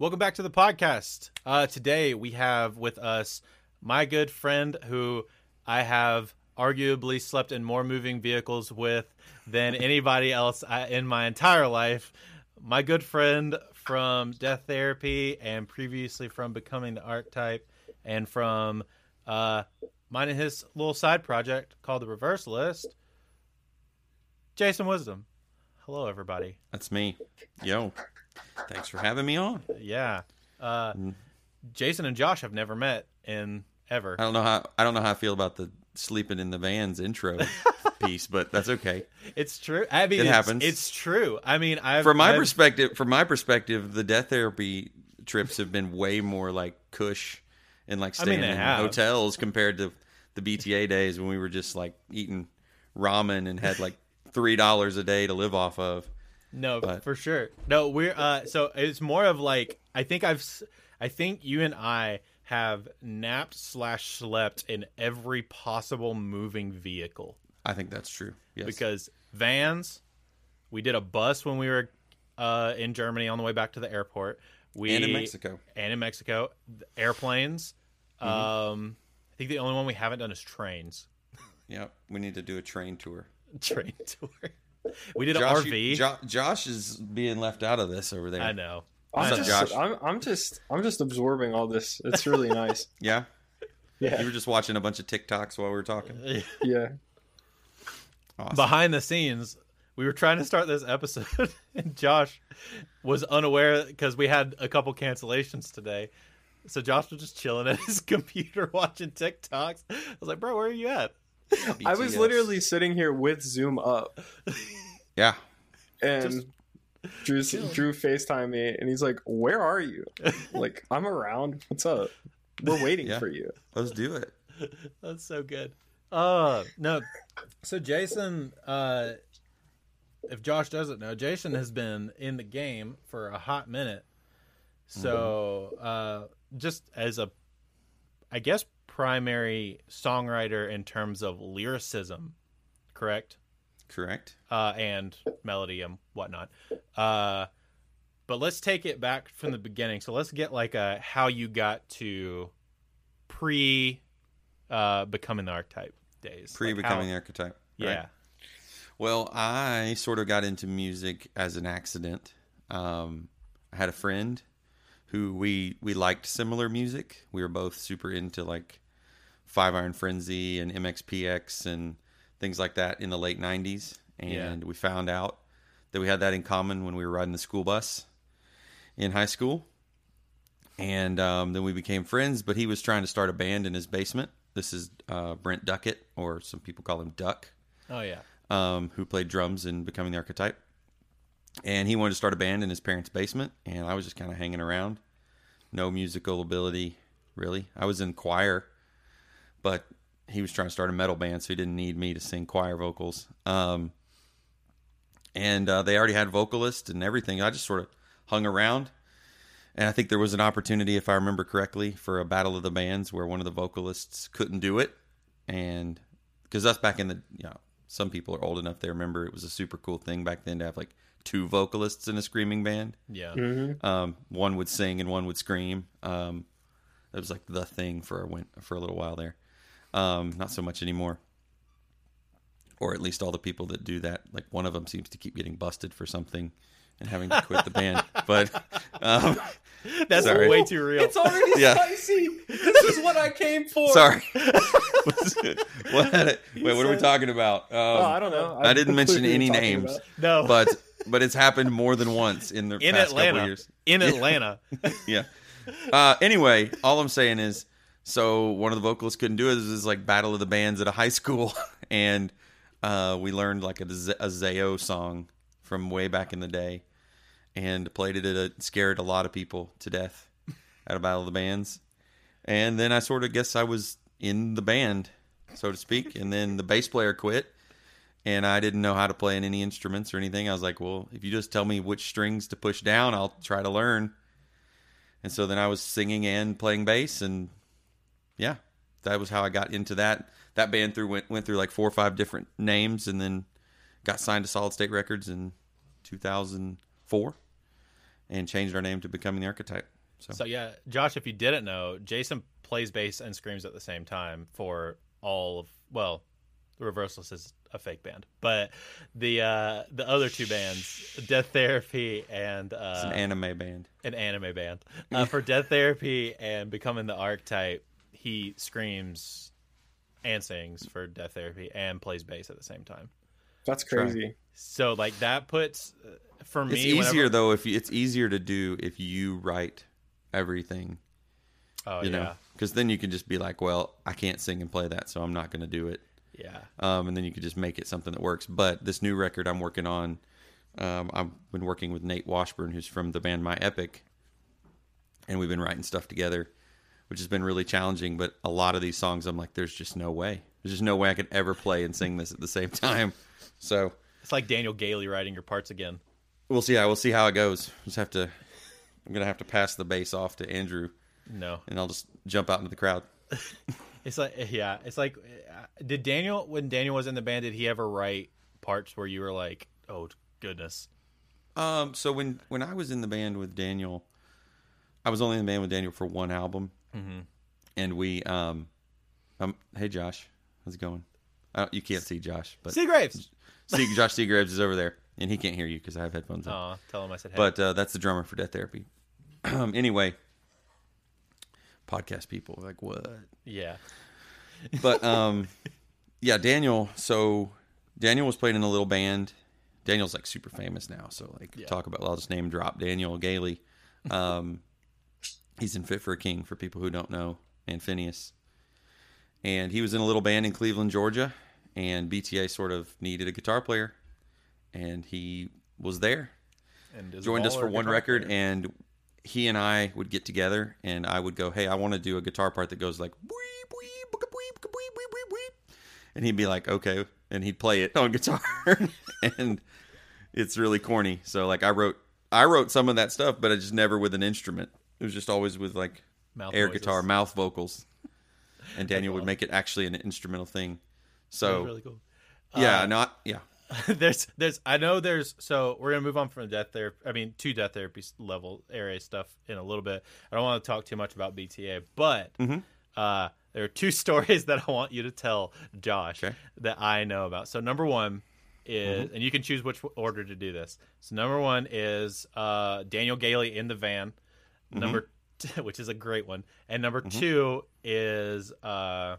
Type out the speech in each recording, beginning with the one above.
Welcome back to the podcast. Uh, today we have with us my good friend who I have arguably slept in more moving vehicles with than anybody else in my entire life. My good friend from Death Therapy and previously from Becoming the Archetype and from uh, mine and his little side project called The Reverse List, Jason Wisdom. Hello, everybody. That's me. Yo, thanks for having me on. Yeah. Uh, Mm. Jason and Josh have never met in ever. I don't know how I don't know how I feel about the sleeping in the vans intro piece, but that's okay. It's true. I mean, It it's, happens. It's true. I mean, I've From my I've- perspective, from my perspective, the death therapy trips have been way more like cush and like I mean, staying in have. hotels compared to the BTA days when we were just like eating ramen and had like three dollars a day to live off of. No, but- for sure. No, we're uh. So it's more of like I think I've, I think you and I have napped slash slept in every possible moving vehicle I think that's true. Yes. because vans. We did a bus when we were uh in Germany on the way back to the airport. We and in Mexico. and in Mexico, airplanes. Mm-hmm. Um, I think the only one we haven't done is trains. Yep. We need to do a train tour. Train tour. We did Josh, an you- RV. Jo- Josh is being left out of this over there. I know. I'm What's up, just, Josh? I'm, I'm just, I'm just absorbing all this. It's really nice. Yeah. Yeah. You were just watching a bunch of TikToks while we were talking. yeah. Awesome. Behind the scenes, we were trying to start this episode, and Josh was unaware because we had a couple cancellations today. So Josh was just chilling at his computer watching TikToks. I was like, "Bro, where are you at?" I was literally sitting here with Zoom up, Yeah. and Drew Drew Facetime me, and he's like, "Where are you?" like, I'm around. What's up? We're waiting Yeah. for you. Let's do it. That's so good. Uh no. So Jason, uh if Josh doesn't know, Jason has been in the game for a hot minute. So uh just as a I guess primary songwriter in terms of lyricism, correct? Correct. Uh and melody and whatnot. Uh but let's take it back from the beginning. So let's get like a how you got to pre uh becoming the archetype days. Pre becoming the archetype. right? Yeah. Well, I sort of got into music as an accident. Um, I had a friend who we we liked similar music. We were both super into like Five Iron Frenzy and MXPX and things like that in the late '90s. And Yeah. we found out that we had that in common when we were riding the school bus in high school. And um, then we became friends. But he was trying to start a band in his basement. This is uh, Brent Duckett, or some people call him Duck Oh yeah. um, who played drums in Becoming the Archetype. And he wanted to start a band in his parents' basement, and I was just kind of hanging around. No musical ability, really. I was in choir, but he was trying to start a metal band, so he didn't need me to sing choir vocals. Um, and uh, they already had vocalists and everything. I just sort of hung around. And I think there was an opportunity, if I remember correctly, for a battle of the bands where one of the vocalists couldn't do it. And because that's back in the, you know, some people are old enough they remember it was a super cool thing back then to have like two vocalists in a screaming band. Yeah. Mm-hmm. Um, one would sing and one would scream. Um, it was like the thing for a win- for a little while there. Um, not so much anymore. Or at least all the people that do that, like one of them seems to keep getting busted for something and having to quit the band. But um, That's Sorry. way too real. It's already Yeah. spicy. This is what I came for. sorry. what, wait, what are we talking about? Um, Oh, I don't know. I didn't mention any names. no. but but it's happened more than once in the in past couple Atlanta. years. In Atlanta. yeah. Uh, anyway, all I'm saying is, so one of the vocalists couldn't do it. This is like Battle of the Bands at a high school, and uh, we learned like a, Z- a Zao song from way back in the day, and played it. It scared a lot of people to death at a battle of the bands, and then I sort of guess I was in the band, so to speak. And then the bass player quit, and I didn't know how to play in any instruments or anything. I was like, well, if you just tell me which strings to push down, I'll try to learn. And so then I was singing and playing bass, and yeah, that was how I got into that. That band through went went through like four or five different names, and then got signed to Solid State Records in 2004, and changed our name to Becoming the Archetype. So, So yeah, Josh, if you didn't know, Jason plays bass and screams at the same time for all of well, the Reversalist is a fake band, but the uh, the other two bands, Death Therapy and uh, it's an anime band. an anime band. Uh, for Death Therapy and Becoming the Archetype, he screams and sings for Death Therapy and plays bass at the same time. That's crazy. So like that puts uh, for me It's easier whenever- though if you, it's easier to do if you write everything, Oh you yeah, know, because then you can just be like, well, I can't sing and play that, so I'm not going to do it. Yeah. um, and then you could just make it something that works. But this new record I'm working on, um, I've been working with Nate Washburn, who's from the band My Epic, and we've been writing stuff together, which has been really challenging. But a lot of these songs, I'm like, there's just no way. There's just no way I could ever play and sing this at the same time. So It's like Daniel Gailey writing your parts again. we'll see. How, we'll see how it goes. Just have to. I'm gonna have to pass the bass off to Andrew, No, and I'll just jump out into the crowd. it's like yeah, it's like uh, did Daniel when Daniel was in the band did he ever write parts where you were like, oh goodness, Um, so when when I was in the band with Daniel, I was only in the band with Daniel for one album, Mhm. and we um, um, hey Josh, how's it going? Uh, you can't see Josh, but Seagraves. see, Josh Seagraves is over there, and he can't hear you because I have headphones on. Aw, tell him I said hey. But uh, that's the drummer for Death Therapy. Um, anyway, podcast people like what? yeah, But um, yeah, Daniel. So Daniel was playing in a little band. Daniel's like super famous now. So like Yeah. talk about. I'll just name drop Daniel Gailey. Um, he's in Fit for a King for people who don't know, and Phinehas. And he was in a little band in Cleveland, Georgia, and BTA sort of needed a guitar player, and he was there and joined us for one record player? and he and I would get together and I would go, "Hey, I want to do a guitar part that goes like and he'd be like, "Okay," and he'd play it on guitar and it's really corny. So like I wrote I wrote some of that stuff, but I just never with an instrument. It was just always with like Mouth air noises. guitar, mouth vocals. And Daniel would make it actually an instrumental thing. So really cool. yeah, Uh, not yeah. there's there's I know there's so we're gonna move on from death therapy I mean to death therapy level area stuff in a little bit. I don't want to talk too much about BTA, but Mhm. uh, there are two stories that I want you to tell Josh Okay. that I know about. So number one is Mm-hmm. and you can choose which order to do this. So number one is uh, Daniel Gailey in the van. Mm-hmm. Number t- which is a great one, and number two is uh,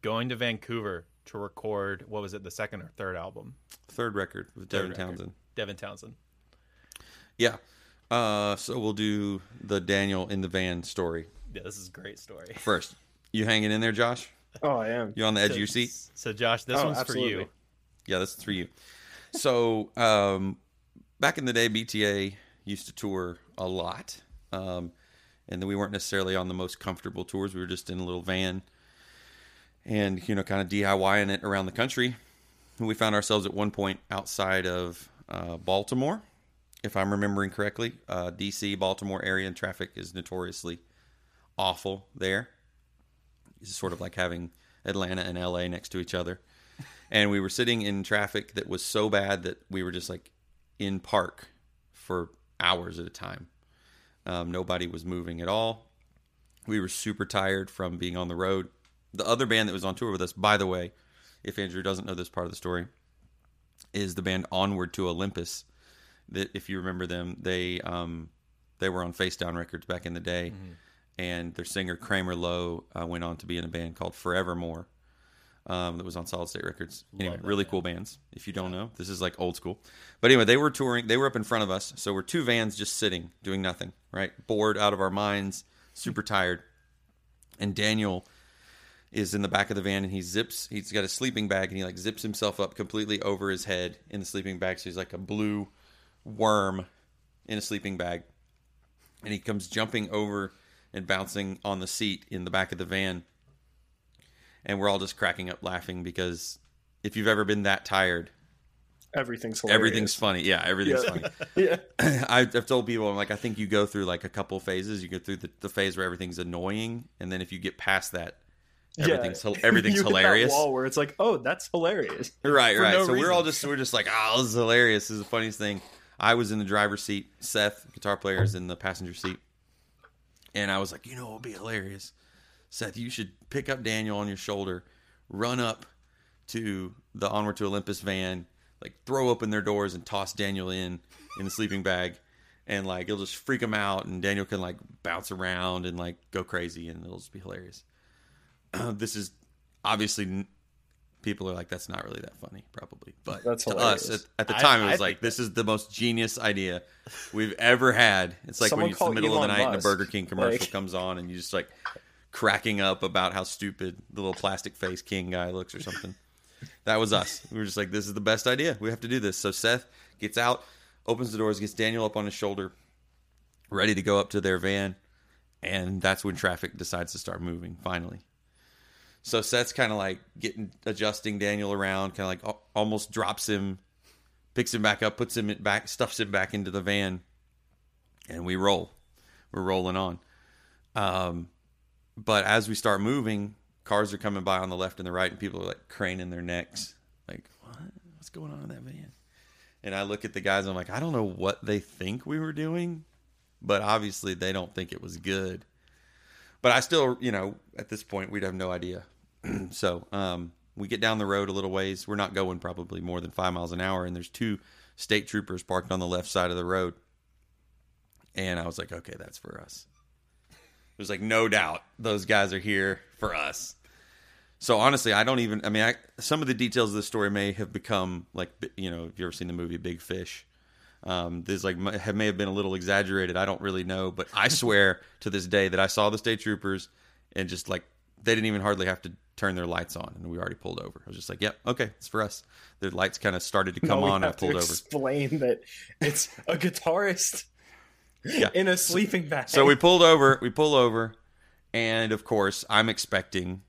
going to Vancouver to record what was it the second or third album Third record with Third Devin record. Townsend. Devin Townsend. Yeah. Uh, so we'll do the Daniel in the van story Yeah, this is a great story. first. You hanging in there, Josh? Oh, I am. You on the edge So- of your seat? So, Josh, this Oh, one's for you. Yeah, this is for you. So, um, back in the day, BTA used to tour a lot, um, and then we weren't necessarily on the most comfortable tours. We were just in a little van, and you know, kind of DIYing it around the country. We found ourselves at one point outside of uh, Baltimore, if I'm remembering correctly. Uh, DC, Baltimore area, and traffic is notoriously awful there. It's sort of like having Atlanta and LA next to each other. And we were sitting in traffic that was so bad that we were just like in park for hours at a time. Um, nobody was moving at all. We were super tired from being on the road. The other band that was on tour with us, by the way, if Andrew doesn't know this part of the story, is the band Onward to Olympus. That if you remember them, they um, they were on Face Down Records back in the day, and their singer Kramer Lowe uh, went on to be in a band called Forevermore um, that was on Solid State Records. Anyway, really cool bands. If you don't know, this is like old school. But anyway, they were touring. They were up in front of us, so we're two vans just sitting, doing nothing. Right, bored out of our minds, super tired. And Daniel is in the back of the van, and he zips. He's got a sleeping bag, and he like zips himself up completely over his head in the sleeping bag. So he's like a blue worm in a sleeping bag, and he comes jumping over and bouncing on the seat in the back of the van. And we're all just cracking up laughing because if you've ever been that tired, Everything's hilarious. everything's funny. Yeah, everything's Yeah. funny. yeah. I've, told people, I'm like, I think you go through like a couple phases. You go through the, the phase where everything's annoying, and then if you get past that, everything's Yeah. everything's You hilarious. wall where it's like, oh, that's hilarious. Right, right. no so we're all just we're just like, oh, this is hilarious. This is the funniest thing. I was in the driver's seat. Seth, guitar player, is in the passenger seat, and I was like, you know, it'll be hilarious. Seth, you should pick up Daniel on your shoulder, run up to the Onward to Olympus van, like throw open their doors and toss Daniel in in the sleeping bag, and like it'll just freak him out, and Daniel can like bounce around and like go crazy, and it'll just be hilarious. this is obviously people are like that's not really that funny probably. But That's to hilarious. us at, at the I- time it was think like this is the most genius idea we've ever had. It's like when you, it's the call middle of the Elon night and a burger king commercial Like- comes on and you just like cracking up about how stupid the little plastic face king guy looks or something. That was us. We were just like this is the best idea. We have to do this. So seth gets out opens the doors gets daniel up on his shoulder ready to go up to their van and that's when traffic decides to start moving finally so Seth's kind of like getting adjusting Daniel around, kind of like almost drops him, picks him back up, puts him back, stuffs him back into the van, and we roll. We're rolling on. Um, but as we start moving, cars are coming by on the left and the right, and people are like craning their necks, like, "What? What's going on in that van?" And I look at the guys, I'm like, I don't know what they think we were doing, but obviously they don't think it was good but I still, you know, at this point, we'd have no idea. so um, we get down the road a little ways. We're not going probably more than five miles an hour, and there's two state troopers parked on the left side of the road. And I was like, okay, that's for us. It was like no doubt those guys are here for us. So honestly, I don't even. I mean, I, some of the details of the story may have become like, you know, if you ever seen the movie Big Fish, um, there's like may have been a little exaggerated. I don't really know, but I swear to this day that I saw the state troopers and just like they didn't even hardly have to turn their lights on, and we already pulled over. I was just like, "Yep, okay, it's for us." The lights kind of started to come we on. I to pulled over. Explain that it's a guitarist Yeah. in a sleeping bag. So we pulled over. We pull over, and of course, I'm expecting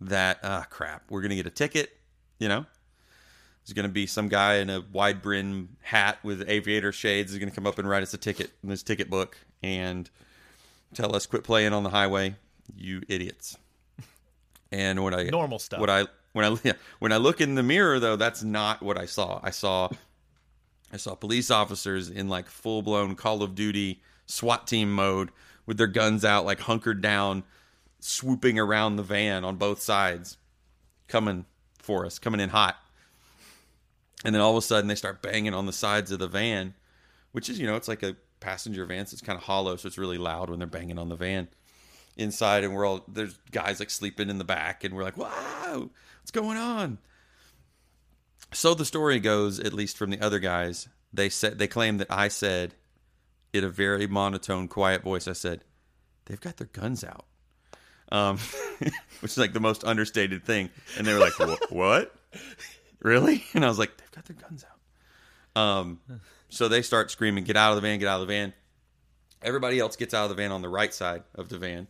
that. Ah, crap. We're gonna get a ticket. You know, there's gonna be some guy in a wide brim hat with aviator shades. is gonna come up and write us a ticket in this ticket book and tell us quit playing on the highway, you idiots. And when I Normal stuff. What I when I yeah, when I look in the mirror though, that's not what I saw. I saw I saw police officers in like full blown Call of Duty SWAT team mode with their guns out, like hunkered down, swooping around the van on both sides, coming for us, coming in hot. And then all of a sudden they start banging on the sides of the van, which is, you know, it's like a passenger van, so it's kind of hollow, so it's really loud when they're banging on the van inside. And we're all, there's guys like sleeping in the back, and we're like, wow, what's going on? So the story goes, at least from the other guys, they said they claim that I said in a very monotone, quiet voice, I said, "They've got their guns out," um, which is like the most understated thing. And they were like, "What? Really?" And I was like, "They've got their guns out." Um, so they start screaming, "Get out of the van! Get out of the van!" Everybody else gets out of the van on the right side of the van,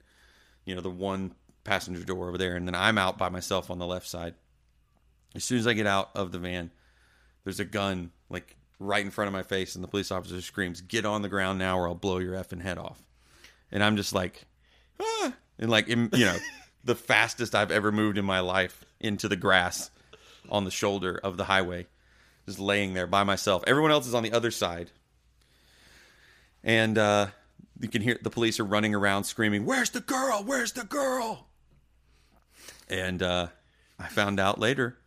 you know, the one passenger door over there, and then I'm out by myself on the left side. As soon as I get out of the van, there's a gun like right in front of my face, and the police officer screams, "Get on the ground now, or I'll blow your effing head off!" And I'm just like, ah, and like you know, the fastest I've ever moved in my life into the grass on the shoulder of the highway, just laying there by myself. Everyone else is on the other side, and uh, you can hear the police are running around screaming, "Where's the girl? Where's the girl?" And uh, I found out later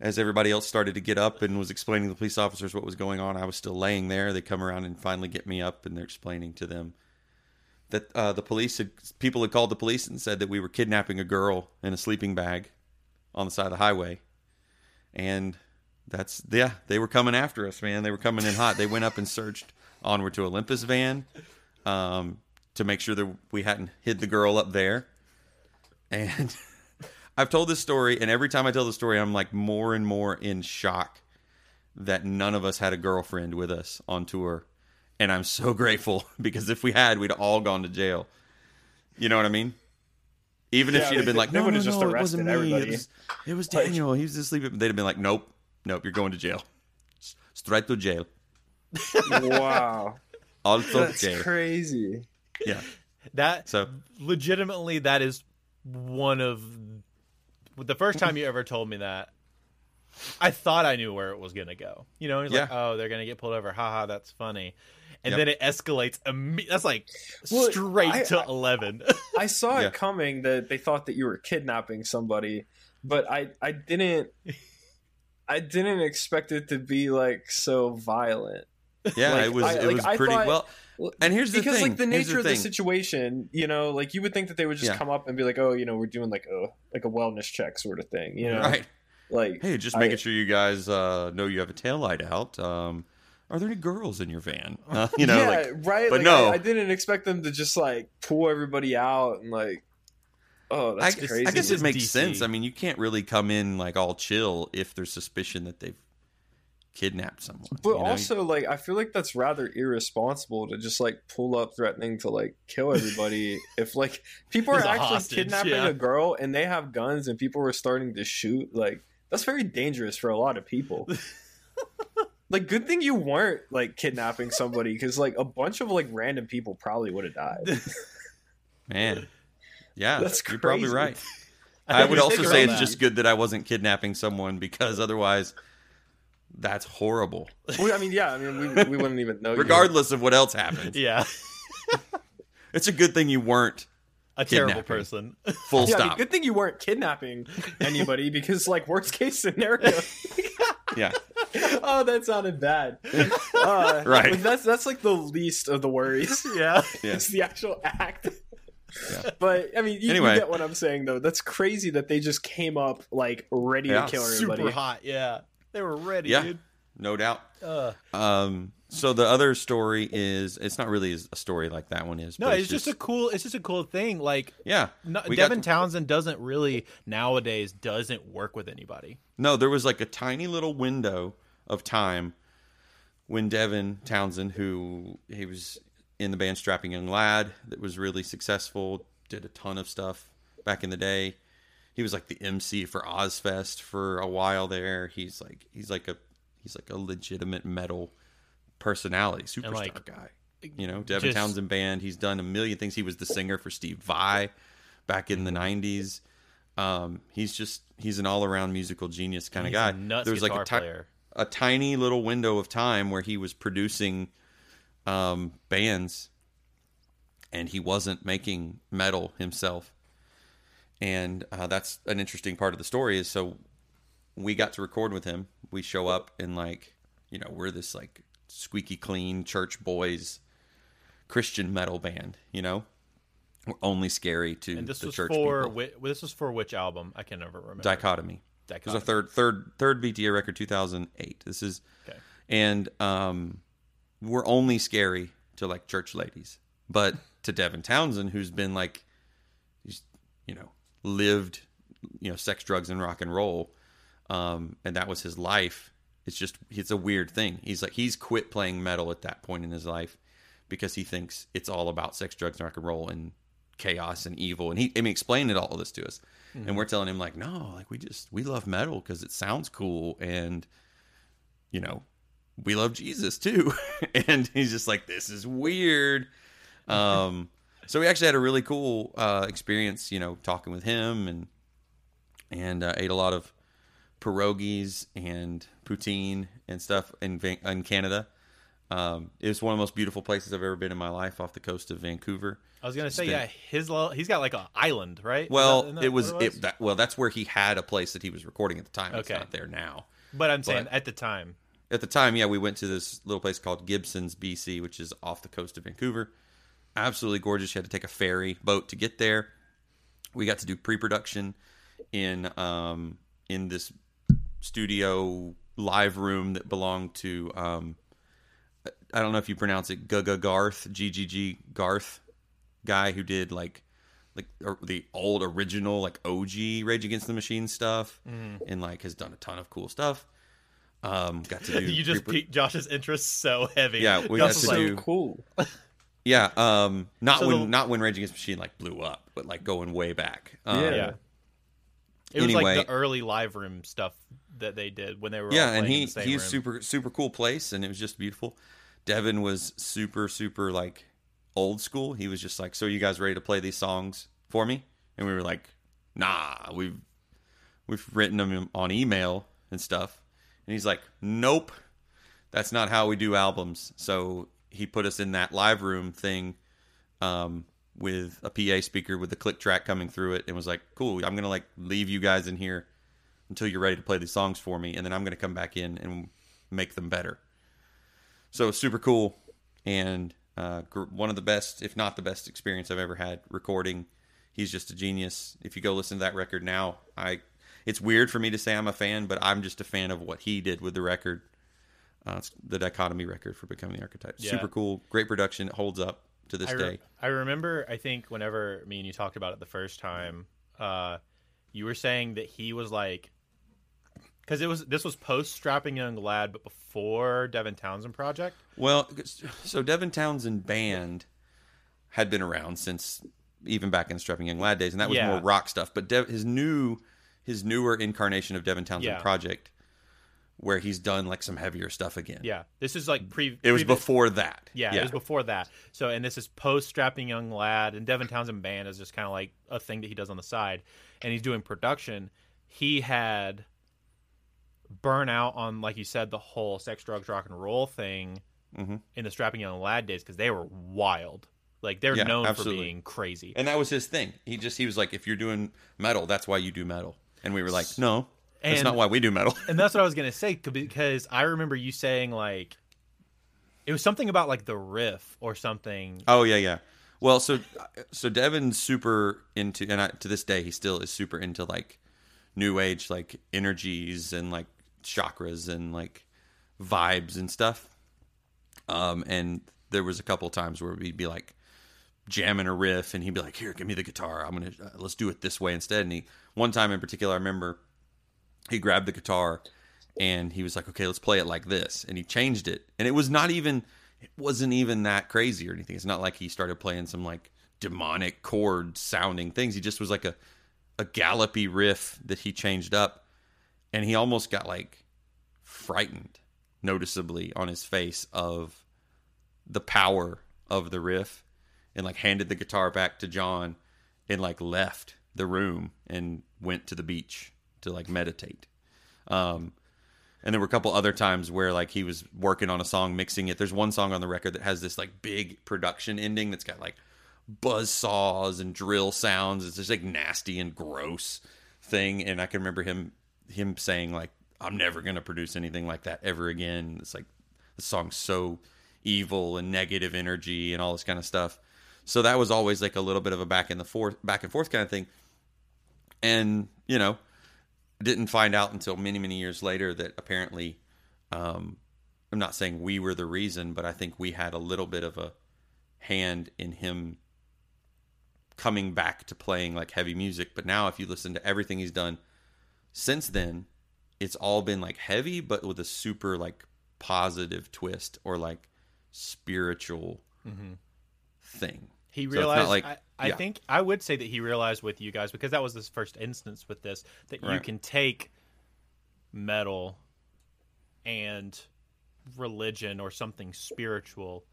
as everybody else started to get up and was explaining to the police officers what was going on, I was still laying there. They come around and finally get me up, and they're explaining to them that uh, the police had people had called the police and said that we were kidnapping a girl in a sleeping bag on the side of the highway, and that's yeah, they were coming after us, man. They were coming in hot. They went up and searched onward to Olympus van um, to make sure that we hadn't hid the girl up there, and. I've told this story, and every time I tell the story, I'm like more and more in shock that none of us had a girlfriend with us on tour. And I'm so grateful because if we had, we'd all gone to jail. You know what I mean? Even if she'd have been like, no, no, just no, it wasn't me. It was, it was Like- Daniel. he was asleep. They'd have been like, nope, nope, you're going to jail. Straight to jail. Wow, Also that's jail. crazy. Yeah. That So legitimately, that is one of the first time you ever told me that. I thought I knew where it was gonna go. You know, he's like, "Oh, they're gonna get pulled over. Haha, that's funny." And Yep. then it escalates. Imme- that's like Well, straight I- to I- eleven. I saw Yeah. it coming that they thought that you were kidnapping somebody, but I I didn't I didn't expect it to be like so violent. yeah, Like, it was I- it like, was I pretty thought- well. And here's the thing. because thing. like the here's nature of the situation, you know, like you would think that they would just Yeah. come up and be like, "Oh, you know, we're doing like a like a wellness check sort of thing," you know, Right. Like, Hey, just I- making sure you guys uh, know you have a tail light out. Um, are there any girls in your van? Uh, you know, yeah, like right. but like, no. I, I didn't expect them to just like pull everybody out and like, oh, I, that's crazy. I guess it makes DC. sense. I mean, you can't really come in like all chill if there's suspicion that they've kidnapped someone. But you know? also, like, I feel like that's rather irresponsible to just like pull up threatening to like kill everybody. if like people are actually hostage, kidnapping yeah. a girl and they have guns and people are starting to shoot, like that's very dangerous for a lot of people. like, good thing you weren't like kidnapping somebody because like a bunch of like random people probably would have died. man, yeah, That's you're probably right. I I would also say it's that. just good that I wasn't kidnapping someone because otherwise, that's horrible. well, I mean, yeah, I mean, we, we wouldn't even know. you. Regardless of what else happens, yeah, it's a good thing you weren't. a terrible person. Full Yeah, I mean, stop. good thing you weren't kidnapping anybody because, like, worst case scenario. yeah, oh, that sounded bad. Uh, Right. like, that's that's like the least of the worries. yeah, Yeah. It's the actual act. Yeah. But I mean, you, you get what I'm saying, though. That's crazy that they just came up like ready Yeah. to kill everybody. super hot. Yeah, they were ready, Yeah. dude. no doubt. Uh, Um, so the other story is it's not really a story like that one is. no, but it's just, a cool. It's just a cool thing. Like yeah. no, Devin to- Townsend doesn't really nowadays doesn't work with anybody. No, there was like a tiny little window of time when Devin Townsend, who he was in the band Strapping Young Lad, that was really successful, did a ton of stuff back in the day. He was like the MC for Ozzfest for a while there. He's like he's like a he's like a legitimate metal personality, superstar like, guy. You know, Devin just- Townsend band. He's done a million things. He was the singer for Steve Vai back in the '90s. Um, he's just he's an all around musical genius kind of guy. There was like a, ti- a tiny little window of time where he was producing um, bands, and he wasn't making metal himself. And uh, that's an interesting part of the story. Is so we got to record with him. We show up and like you know we're this like squeaky clean church boys Christian metal band. You know, we're only scary to And this the was church for this was for which album? I can never remember. Dichotomy. It was Dichotomy. a third third third BTA record, two thousand eight. This is Okay. and um, we're only scary to like church ladies, but to Devin Townsend, who's been like, he's you know lived, you know, sex, drugs, and rock and roll, um, and that was his life. It's just it's a weird thing. He's like he's quit playing metal at that point in his life because he thinks it's all about sex, drugs, and rock and roll and chaos and evil. And he, I mean, explained it all of this to us, and we're telling him like, no, like we just we love metal because it sounds cool, and you know, we love Jesus too. and he's just like, this is weird. Um, so we actually had a really cool uh, experience, you know, talking with him and and uh, ate a lot of pierogies and poutine and stuff in in Canada. Um, it was one of the most beautiful places I've ever been in my life, off the coast of Vancouver. I was gonna say, been- yeah, his lo- he's got like an island, right? Well, that- that it what was it, that, well. That's where he had a place that he was recording at the time. It's not there now. But I'm saying at the time, At the time, yeah, we went to this little place called Gibsons, BC, which is off the coast of Vancouver. Absolutely gorgeous. You had to take a ferry boat to get there. We got to do pre-production in um, in this studio live room that belonged to um, I don't know if you pronounce it Gaga Garth, GGG Garth guy who did like like the old original like OG Rage Against the Machine stuff and like has done a ton of cool stuff. Um, got to do you just pre- piqued Josh's interest so heavy. Yeah, we Josh got was to like, do- cool. yeah, um, not So when the- not when Rage Against Machine like blew up, but like going way back. Um, Yeah. Yeah. It was Anyway. like the early live room stuff that they did when they were yeah, and he he's super super cool place, and it was just beautiful. Devin was super super like old school. He was just like, "So you guys ready to play these songs for me?" And we were like, "Nah, we've we've written them on email and stuff." And he's like, "Nope, that's not how we do albums." So he put us in that live room thing um, with a PA speaker with the click track coming through it, and was like, "Cool, I'm gonna like leave you guys in here until you're ready to play these songs for me, and then I'm gonna come back in and make them better." So super cool, and uh, one of the best, if not the best, experience I've ever had recording. He's just a genius. If you go listen to that record now, I it's weird for me to say I'm a fan, but I'm just a fan of what he did with the record. Uh, it's the dichotomy record for becoming the archetype. Yeah. Super cool, great production. It holds up to this I, day. I remember, I think, whenever me and you talked about it the first time, uh, you were saying that he was like, because it was this was post Strapping Young Lad, but before Devin Townsend project. Well, so Devin Townsend band had been around since even back in Strapping Young Lad days, and that was Yeah. more rock stuff. But Dev, his new, his newer incarnation of Devin Townsend Yeah. project, where he's done like some heavier stuff again. Yeah, this is like pre. it was previous- before that. Yeah, it was before that. So, and this is post Strapping Young Lad, and Devin Townsend Band is just kind of like a thing that he does on the side, and he's doing production. He had burnout on, like you said, the whole sex, drugs, rock and roll thing Mhm. in the Strapping Young Lad days because they were wild. Like they're Yeah, known absolutely. for being crazy. and that was his thing. He just he was like, if you're doing metal, that's why you do metal. And we were like, no, that's not why we do metal. and that's what I was gonna say because I remember you saying like it was something about like the riff or something. Oh yeah, yeah. Well, so so Devin's super into, and I, to this day he still is super into like new age like energies and like chakras and like vibes and stuff. Um, and there was a couple times where we'd be like jamming a riff, and he'd be like, "Here, give me the guitar. I'm gonna uh, let's do it this way instead." And he one time in particular, I remember he grabbed the guitar and he was like, "Okay, let's play it like this," and he changed it, and it was not even it wasn't even that crazy or anything. It's not like he started playing some like demonic chord sounding things. He just was like a a gallopy riff that he changed up, and he almost got like frightened noticeably on his face of the power of the riff and like handed the guitar back to John and like left the room and went to the beach to like meditate. Um, and there were a couple other times where like he was working on a song, mixing it. There's one song on the record that has this like big production ending that's got like buzz saws and drill sounds. It's just like nasty and gross thing. And I can remember him him saying like, "I'm never gonna produce anything like that ever again." It's like the song's so evil and negative energy and all this kind of stuff. So that was always like a little bit of a back and the forth, back and forth kind of thing. And you know, didn't find out until many many years later that apparently, um, I'm not saying we were the reason, but I think we had a little bit of a hand in him coming back to playing like heavy music. But now, if you listen to everything he's done since then, it's all been like heavy, but with a super like positive twist or like spiritual thing. He So realized. like- I, I yeah. think I would say that he realized with you guys because that was his first instance with this that you can take metal and religion or something spiritual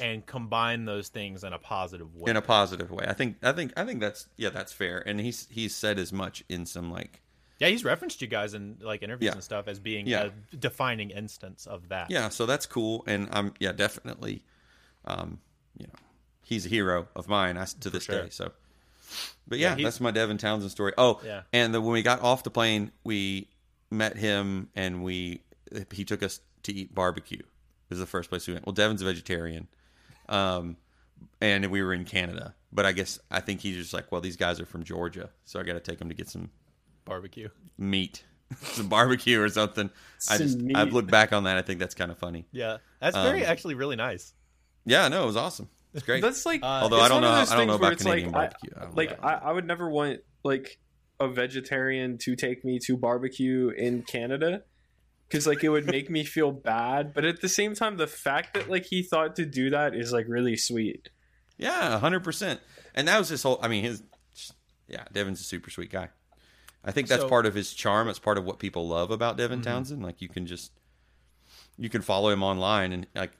and combine those things in a positive way. in a positive way. I think I think I think that's yeah, that's fair. And he's he's said as much in some like yeah, he's referenced you guys in like interviews Yeah. and stuff as being Yeah. a defining instance of that. yeah, so that's cool. And I'm yeah, definitely um, you know, he's a hero of mine I, to this sure. day. So but yeah, Yeah, that's my Devin Townsend story. Oh, Yeah. and then when we got off the plane, we met him and we he took us to eat barbecue. It was the first place we went. Well, Devin's a vegetarian. Um and we were in Canada. But I guess I think he's just like, well, these guys are from Georgia, so I got to take them to get some Barbecue. meat, some barbecue or something. I just meat. I've looked back on that. I think that's kind of funny. Yeah, that's very Um, actually really nice. Yeah, no, it was awesome. It's great. That's like, Although I don't one of know- I don't know about Canadian like, barbecue. I I, like. I, I would never want like a vegetarian to take me to barbecue in Canada because like it would make me feel bad. But at the same time, the fact that like he thought to do that is like really sweet. Yeah, hundred percent. And that was his whole. I mean, his. Yeah, Devin's a super sweet guy. I think that's So- part of his charm. It's part of what people love about Devin Mm-hmm. Townsend. Like you can just, you can follow him online, and like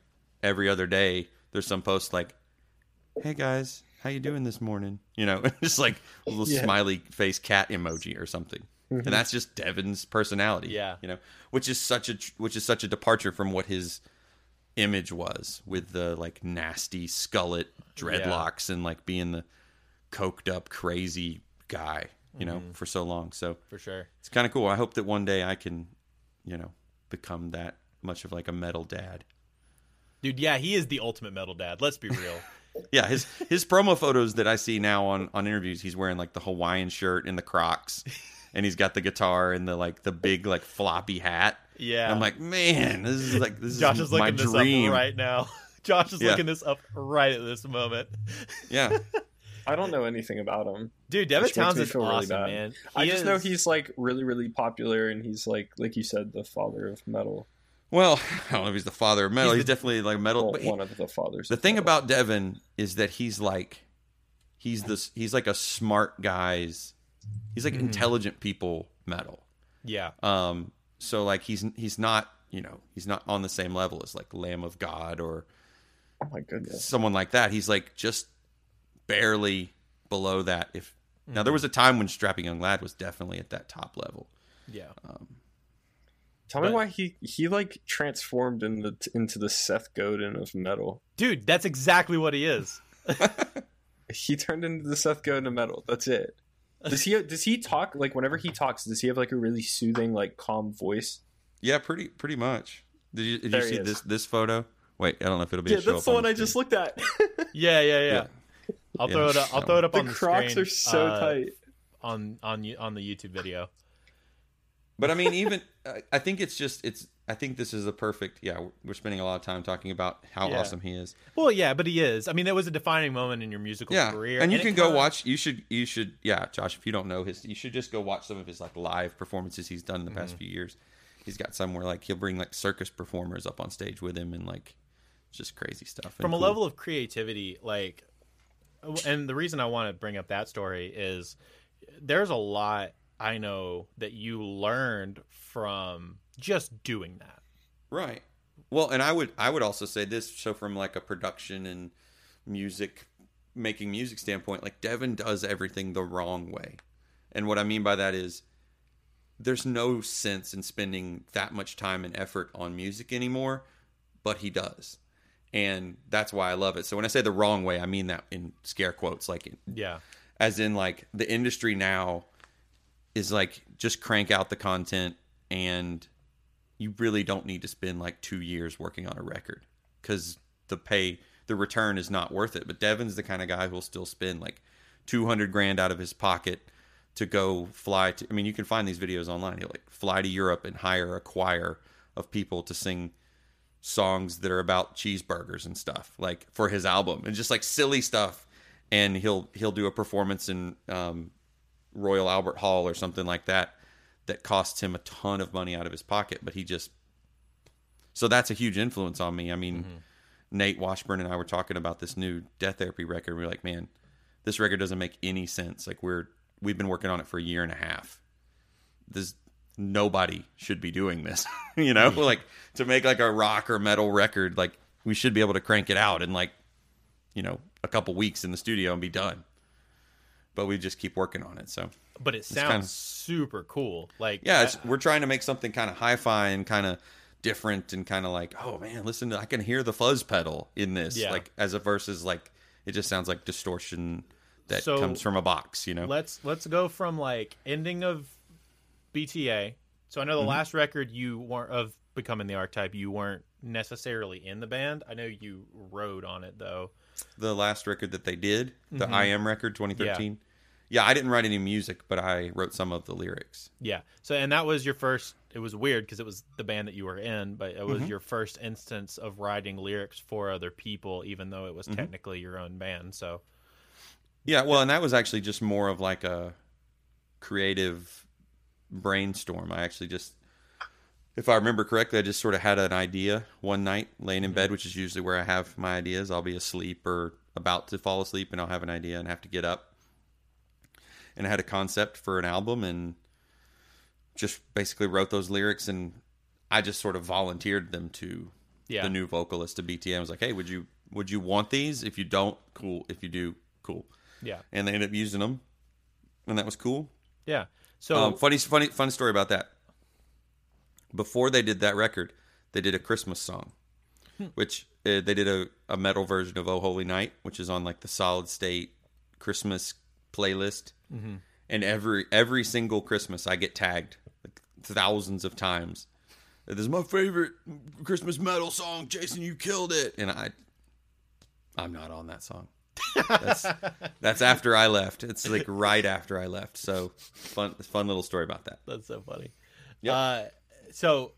every other day, there's some post like, "Hey guys, how you doing this morning?" You know, just like a little Yeah. smiley face cat emoji or something. And mm-hmm. that's just Devin's personality. Yeah. you know, which is such a which is such a departure from what his image was with the like nasty skullet dreadlocks and like being the coked up crazy guy you know mm-hmm. for so long so for sure. it's kind of cool i hope that one day i can you know become that much of like a metal dad Dude, yeah, he is the ultimate metal dad. Let's be real. yeah his his promo photos that i see now on on interviews he's wearing like the hawaiian shirt and the crocs and he's got the guitar and the like the big like floppy hat Yeah. And i'm like man this is like this Josh is is my this dream up right now. Josh is Yeah. looking this up right at this moment. yeah I don't know anything about him. Dude, Devin Which makes me Townsend's really awesome, bad. man. I He just know he's like really, really popular, and he's like, like you said, the father of metal. Well i don't know if he's the father of metal He's he's, the- definitely like metal Well, but he- one of the fathers. The thing metal. about Devin is that he's like he's this he's like a smart guy's he's like mm-hmm. intelligent people metal. Yeah. Um so like he's he's not, you know, he's not on the same level as like Lamb of God or oh my goodness, someone like that. He's like just barely below that if now there mm-hmm. was a time when Strapping Young Lad was definitely at that top level. Yeah. Um, tell but- me why he he like transformed in the, into the Seth Godin of metal. Dude, that's exactly what he is. He turned into the Seth Godin of metal. That's it. Does he does he talk like whenever he talks? Does he have like a really soothing, like calm voice? Yeah, pretty pretty much. Did you did you see is. this this photo? Wait, I don't know if it'll be Yeah, a show that's up the on one I just looked at. Yeah, yeah, yeah. Yeah. I'll Yeah, throw it up. I'll throw it up the on the Crocs screen, are so uh, tight. on on on the YouTube video. But I mean, even I- think it's just it's. I think this is a perfect. Yeah, we're spending a lot of time talking about how Yeah. awesome he is. Well, yeah, but he is. I mean, that was a defining moment in your musical Yeah, career, and you it can go kinda- watch. You should. You should. Yeah, Josh. If you don't know his, you should just go watch some of his like live performances he's done in the Mm-hmm. past few years. He's got somewhere like he'll bring like circus performers up on stage with him and like just crazy stuff. and from a cool. level of creativity like and the reason i want to bring up that story is there's a lot i know that you learned from just doing that Right. Well, and I would I would also say this so from like a production and music making music standpoint, like Devin does everything the wrong way. And what I mean by that is there's no sense in spending that much time and effort on music anymore, but he does. And that's why I love it. So when I say the wrong way, I mean that in scare quotes like in, yeah as in like the industry now is like just crank out the content and you really don't need to spend like two years working on a record because the pay the return is not worth it. But devin's the kind of guy who'll still spend like 200 grand out of his pocket to go fly to i mean you can find these videos online. He'll like fly to europe and hire a choir of people to sing songs that are about cheeseburgers and stuff like for his album and just like silly stuff. And he'll he'll do a performance in um, Royal Albert Hall or something like that that costs him a ton of money out of his pocket but he just so that's a huge influence on me. I mean mm-hmm. Nate Washburn and I were talking about this new Death Therapy record. We are like man this record doesn't make any sense. Like we're we've been working on it for a year and a half. This nobody should be doing this you know? Like to make like a rock or metal record like we should be able to crank it out in like you know a couple weeks in the studio and be done but we just keep working on it so. But it sounds kinda- super cool like yeah it's, we're trying to make something kind of hi-fi and kind of different and kind of like oh man listen to i can hear the fuzz pedal in this Yeah. like as a versus like it just sounds like distortion that So, comes from a box you know? Let's let's go from like ending of bta so i know Mm-hmm. the last record you weren't of becoming the archetype you weren't necessarily in the band. I know you rode on it though the last record that they did, the Mm-hmm. I Am record 2013. Yeah. I didn't write any music, but I wrote some of the lyrics. Yeah. So and that was your first it was weird because it was the band that you were in, but it was Mm-hmm. your first instance of writing lyrics for other people even though it was Mm-hmm. technically your own band. So Yeah, well, and that was actually just more of like a creative brainstorm. I actually just if I remember correctly, I just sort of had an idea one night laying in bed, which is usually where I have my ideas. I'll be asleep or about to fall asleep and I'll have an idea and have to get up. And I had a concept for an album and just basically wrote those lyrics and I just sort of volunteered them to Yeah. the new vocalist to BTM. I was like, "Hey, would you would you want these? If you don't, cool. If you do, cool." Yeah. And they ended up using them, and that was cool. Yeah. So Um, funny, funny, fun story about that. Before they did that record, they did a Christmas song, which uh, they did a, a metal version of "Oh Holy Night," which is on like the Solid State Christmas playlist. And every every single Christmas, I get tagged like thousands of times. This is my favorite Christmas metal song, Jason. You killed it, and I, I'm not on that song. That's that's after I left. It's like right after I left. So fun, fun little story about that. That's so funny. Yep. Uh, so,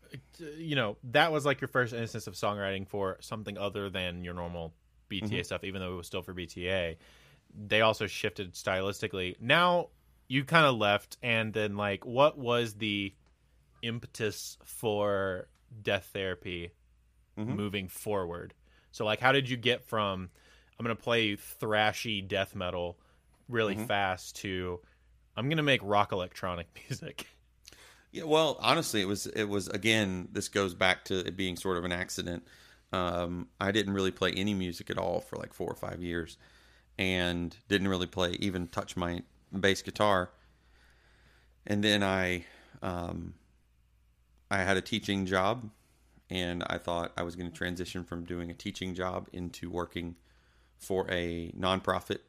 you know, that was like your first instance of songwriting for something other than your normal BTA Mm-hmm. stuff, even though it was still for BTA. They also shifted stylistically. Now you kind of left, and then like, what was the impetus for Death Therapy Mm-hmm. moving forward? So, like, how did you get from I'm gonna play thrashy death metal really Mm-hmm. fast to I'm gonna make rock electronic music? Yeah, well, honestly, it was it was again. This goes back to it being sort of an accident. Um, I didn't really play any music at all for like four or five years, and didn't really play even touch my bass guitar. And then I, um, I had a teaching job, and I thought I was going to transition from doing a teaching job into working for a nonprofit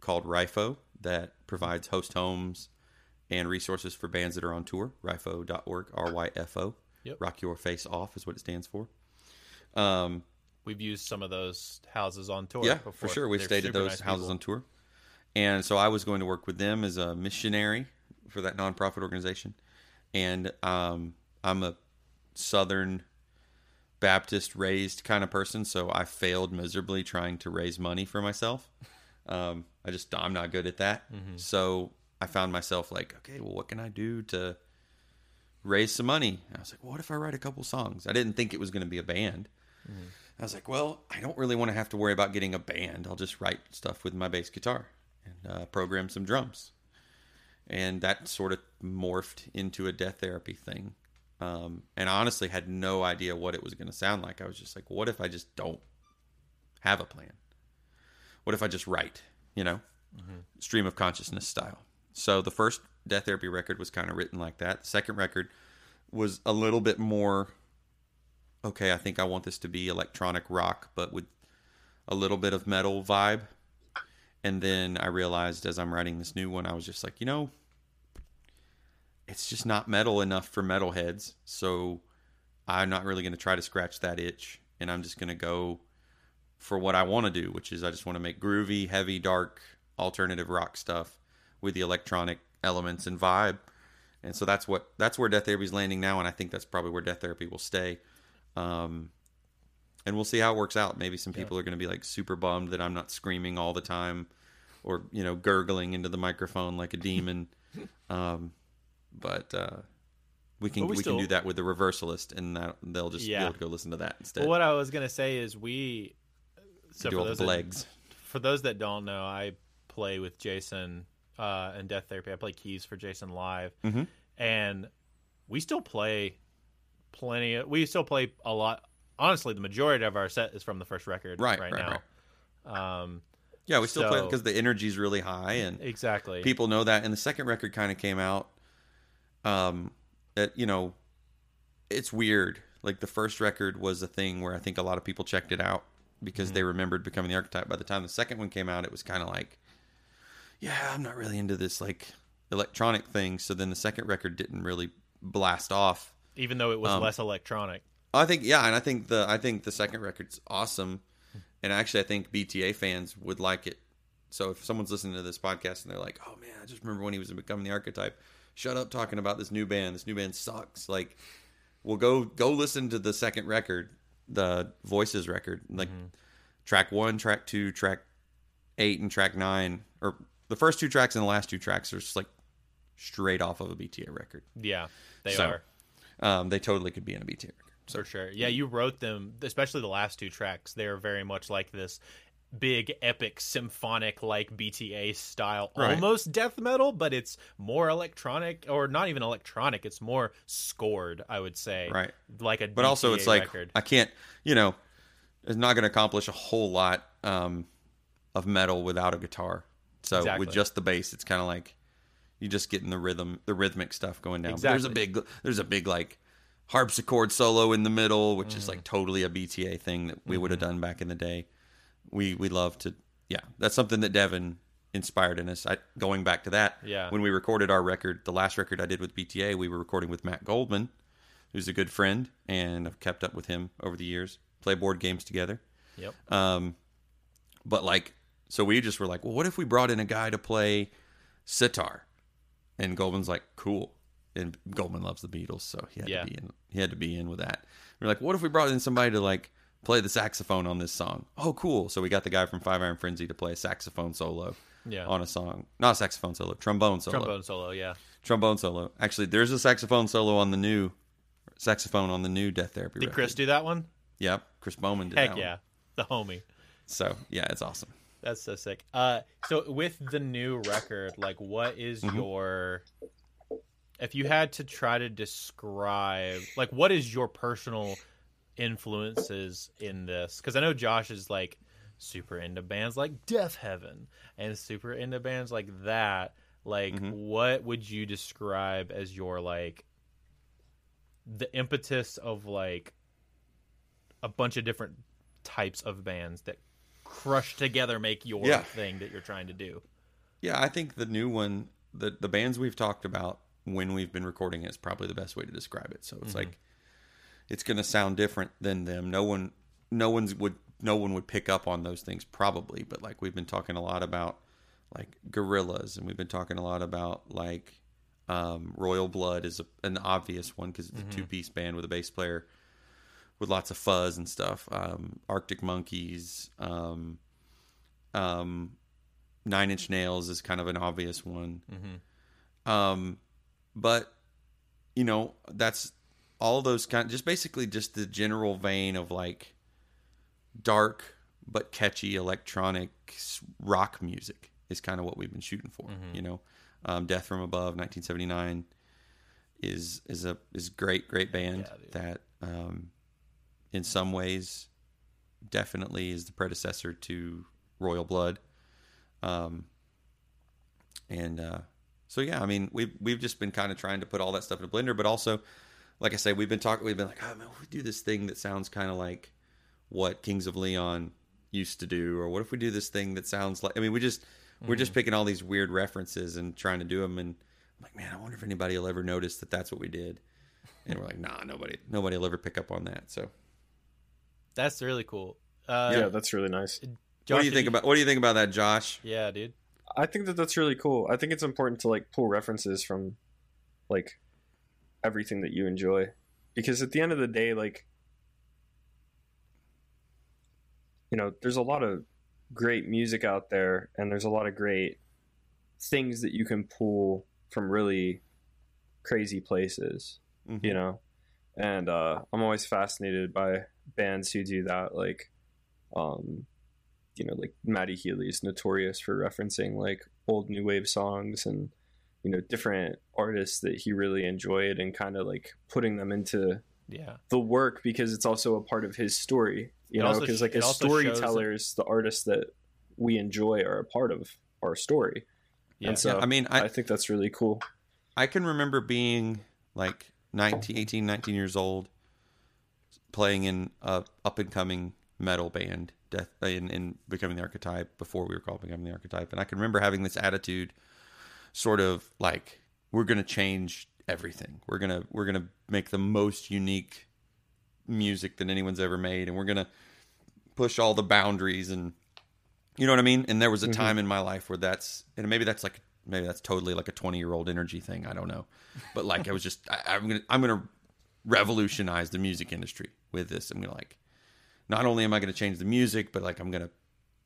called RYFO that provides host homes and resources for bands that are on tour. RYFO.org, R Y F O. Yep. Rock Your Face Off is what it stands for. Um, We've used some of those houses on tour. yeah, before. for sure. We've They're stayed at those nice houses people. on tour. And so I was going to work with them as a missionary for that nonprofit organization. And um, I'm a Southern Baptist raised kind of person, so I failed miserably trying to raise money for myself. Um, I just I'm not good at that. So I found myself like, okay, well, what can I do to raise some money? And I was like, what if I write a couple songs? I didn't think it was going to be a band. I was like, well, I don't really want to have to worry about getting a band. I'll just write stuff with my bass guitar and uh, program some drums. And that sort of morphed into a death therapy thing. Um, and I honestly had no idea what it was going to sound like. I was just like, what if I just don't have a plan? What if I just write, you know, stream of consciousness style? So the first death therapy record was kind of written like that. The second record was a little bit more okay, I think I want this to be electronic rock, but with a little bit of metal vibe. And then I realized as I'm writing this new one, I was just like, you know, it's just not metal enough for metalheads. So I'm not really going to try to scratch that itch. And I'm just going to go for what I want to do, which is I just want to make groovy, heavy, dark, alternative rock stuff with the electronic elements and vibe. And so that's what that's where Death Therapy is landing now, and I think that's probably where Death Therapy will stay. Um, and we'll see how it works out. Maybe some people are going to be like super bummed that I'm not screaming all the time, or you know, gurgling into the microphone like a demon. um, but uh, we can we we, still- can do that with the reversalist, and that they'll just Yeah. to go listen to that instead. Well, what I was gonna say is we. So do for all those the that- legs. for those that don't know, I play with Jason uh, in Death Therapy. I play keys for Jason live, Mhm. and we still play plenty. Of, we still play a lot. Honestly, the majority of our set is from the first record Right, right, right, now. Um, Yeah, we still play because the energy's really high and exactly. people know that. And the second record kind of came out. Um, that you know, it's weird. Like the first record was a thing where I think a lot of people checked it out because they remembered becoming the archetype. By the time the second one came out, it was kind of like, yeah, I'm not really into this like electronic thing. So then the second record didn't really blast off. even though it was um, less electronic. I think yeah, and I think the I think the second record's awesome, and actually I think BTA fans would like it. So if someone's listening to this podcast and they're like, "Oh man, I just remember when he was becoming the archetype," shut up talking about this new band. This new band sucks. Like, well, go go listen to the second record, the Voices record, like track one, track two, track eight, and track nine, or the first two tracks and the last two tracks are just like straight off of a BTA record. Yeah, they So, are. um, they totally could be in a BTA record. For sure. Yeah, you wrote them, especially the last two tracks. They're very much like this big, epic, symphonic, like BTA style, Right. almost death metal, but it's more electronic, or not even electronic. It's more scored, I would say. Right. Like a But also, DTA it's like. I can't, you know, it's not going to accomplish a whole lot um, of metal without a guitar. So Exactly. with just the bass, it's kind of like you just getting the rhythm, the rhythmic stuff going down. But There's a big, there's a big like harpsichord solo in the middle, which Mm. is like totally a BTA thing that we would have done back in the day. We we love to, yeah, that's something that Devin inspired in us. I, going back to that, Yeah. when we recorded our record, the last record I did with BTA, we were recording with Matt Goldman, who's a good friend, and I've kept up with him over the years. Play board games together. Yep. Um, but like, so we just were like, well, what if we brought in a guy to play sitar? And Goldman's like, cool. And Goldman loves the Beatles, so he had Yeah. to be in. He had to be in with that. We are like, what if we brought in somebody to like play the saxophone on this song? Oh, cool. So we got the guy from Five Iron Frenzy to play a saxophone solo Yeah. on a song. Not a saxophone solo, trombone solo Trombone solo, yeah. trombone solo. Actually, there's a saxophone solo on the new saxophone on the new Death Therapy. Did record. Chris do that one? Yep, Chris Bowman did Heck yeah. one. The homie. So yeah, it's awesome. That's so sick. Uh, so with the new record, like, what is Mm-hmm. your? If you had to try to describe, like, what is your personal influences in this? Because I know Josh is like super into bands like Deafheaven and super into bands like that. Like, Mm-hmm. what would you describe as your like the impetus of like a bunch of different types of bands that crush together make your Yeah. thing that you're trying to do. Yeah, I think the new one, the the bands we've talked about when we've been recording it is probably the best way to describe it. So it's like it's going to sound different than them. No one, no one's would no one would pick up on those things probably. But like we've been talking a lot about like Gorillaz, and we've been talking a lot about like um, Royal Blood is a, an obvious one because it's a two piece band with a bass player with lots of fuzz and stuff. Um, Arctic Monkeys, um, um, Nine Inch Nails is kind of an obvious one. Um, but you know, that's all those kind, just basically just the general vein of like dark but catchy electronic rock music is kind of what we've been shooting for. You know, um, Death from Above, 1979 is is a is great great band Yeah, that um, in some ways definitely is the predecessor to Royal Blood. Um, and uh, so yeah, I mean we've we've just been kind of trying to put all that stuff in a blender, but also, like I say, we've been talking. We've been like, oh man, we do this thing that sounds kind of like what Kings of Leon used to do, or what if we do this thing that sounds like? I mean, we just we're just picking all these weird references and trying to do them, and I'm like, man, I wonder if anybody will ever notice that that's what we did. And we're like, nah, nobody, nobody will ever pick up on that. So, That's really cool. Uh, yeah, that's really nice. what do you did think about what do you think about that, Josh? Yeah, dude. I think that that's really cool. I think it's important to like pull references from like everything that you enjoy because at the end of the day like you know, there's a lot of great music out there and there's a lot of great things that you can pull from really crazy places, Mhm. you know. And uh I'm always fascinated by bands who do that like um you know, like Matty Healy is notorious for referencing like old new wave songs and you know different artists that he really enjoyed and kind of like putting them into Yeah. the work because it's also a part of his story. You It know, because like as also shows that- storytellers, the artists that we enjoy are a part of our story. Yeah. And so Yeah, I mean, I, I, think that's really cool. I can remember being like 19, 18, 19 years old, playing in a up and coming metal band, Death, uh, in, in Becoming the Archetype before we were called Becoming the Archetype, and I can remember having this attitude, sort of like we're gonna change everything. We're gonna we're gonna make the most unique music that anyone's ever made, and we're gonna push all the boundaries and you know what I mean? And there was a mm-hmm. time in my life where that's, and maybe that's like, maybe that's totally like a 20 year old energy thing. I don't know. But like, I was just, I, I'm going to, I'm going to revolutionize the music industry with this. I'm to like, not only am I to change the music, but like, I'm to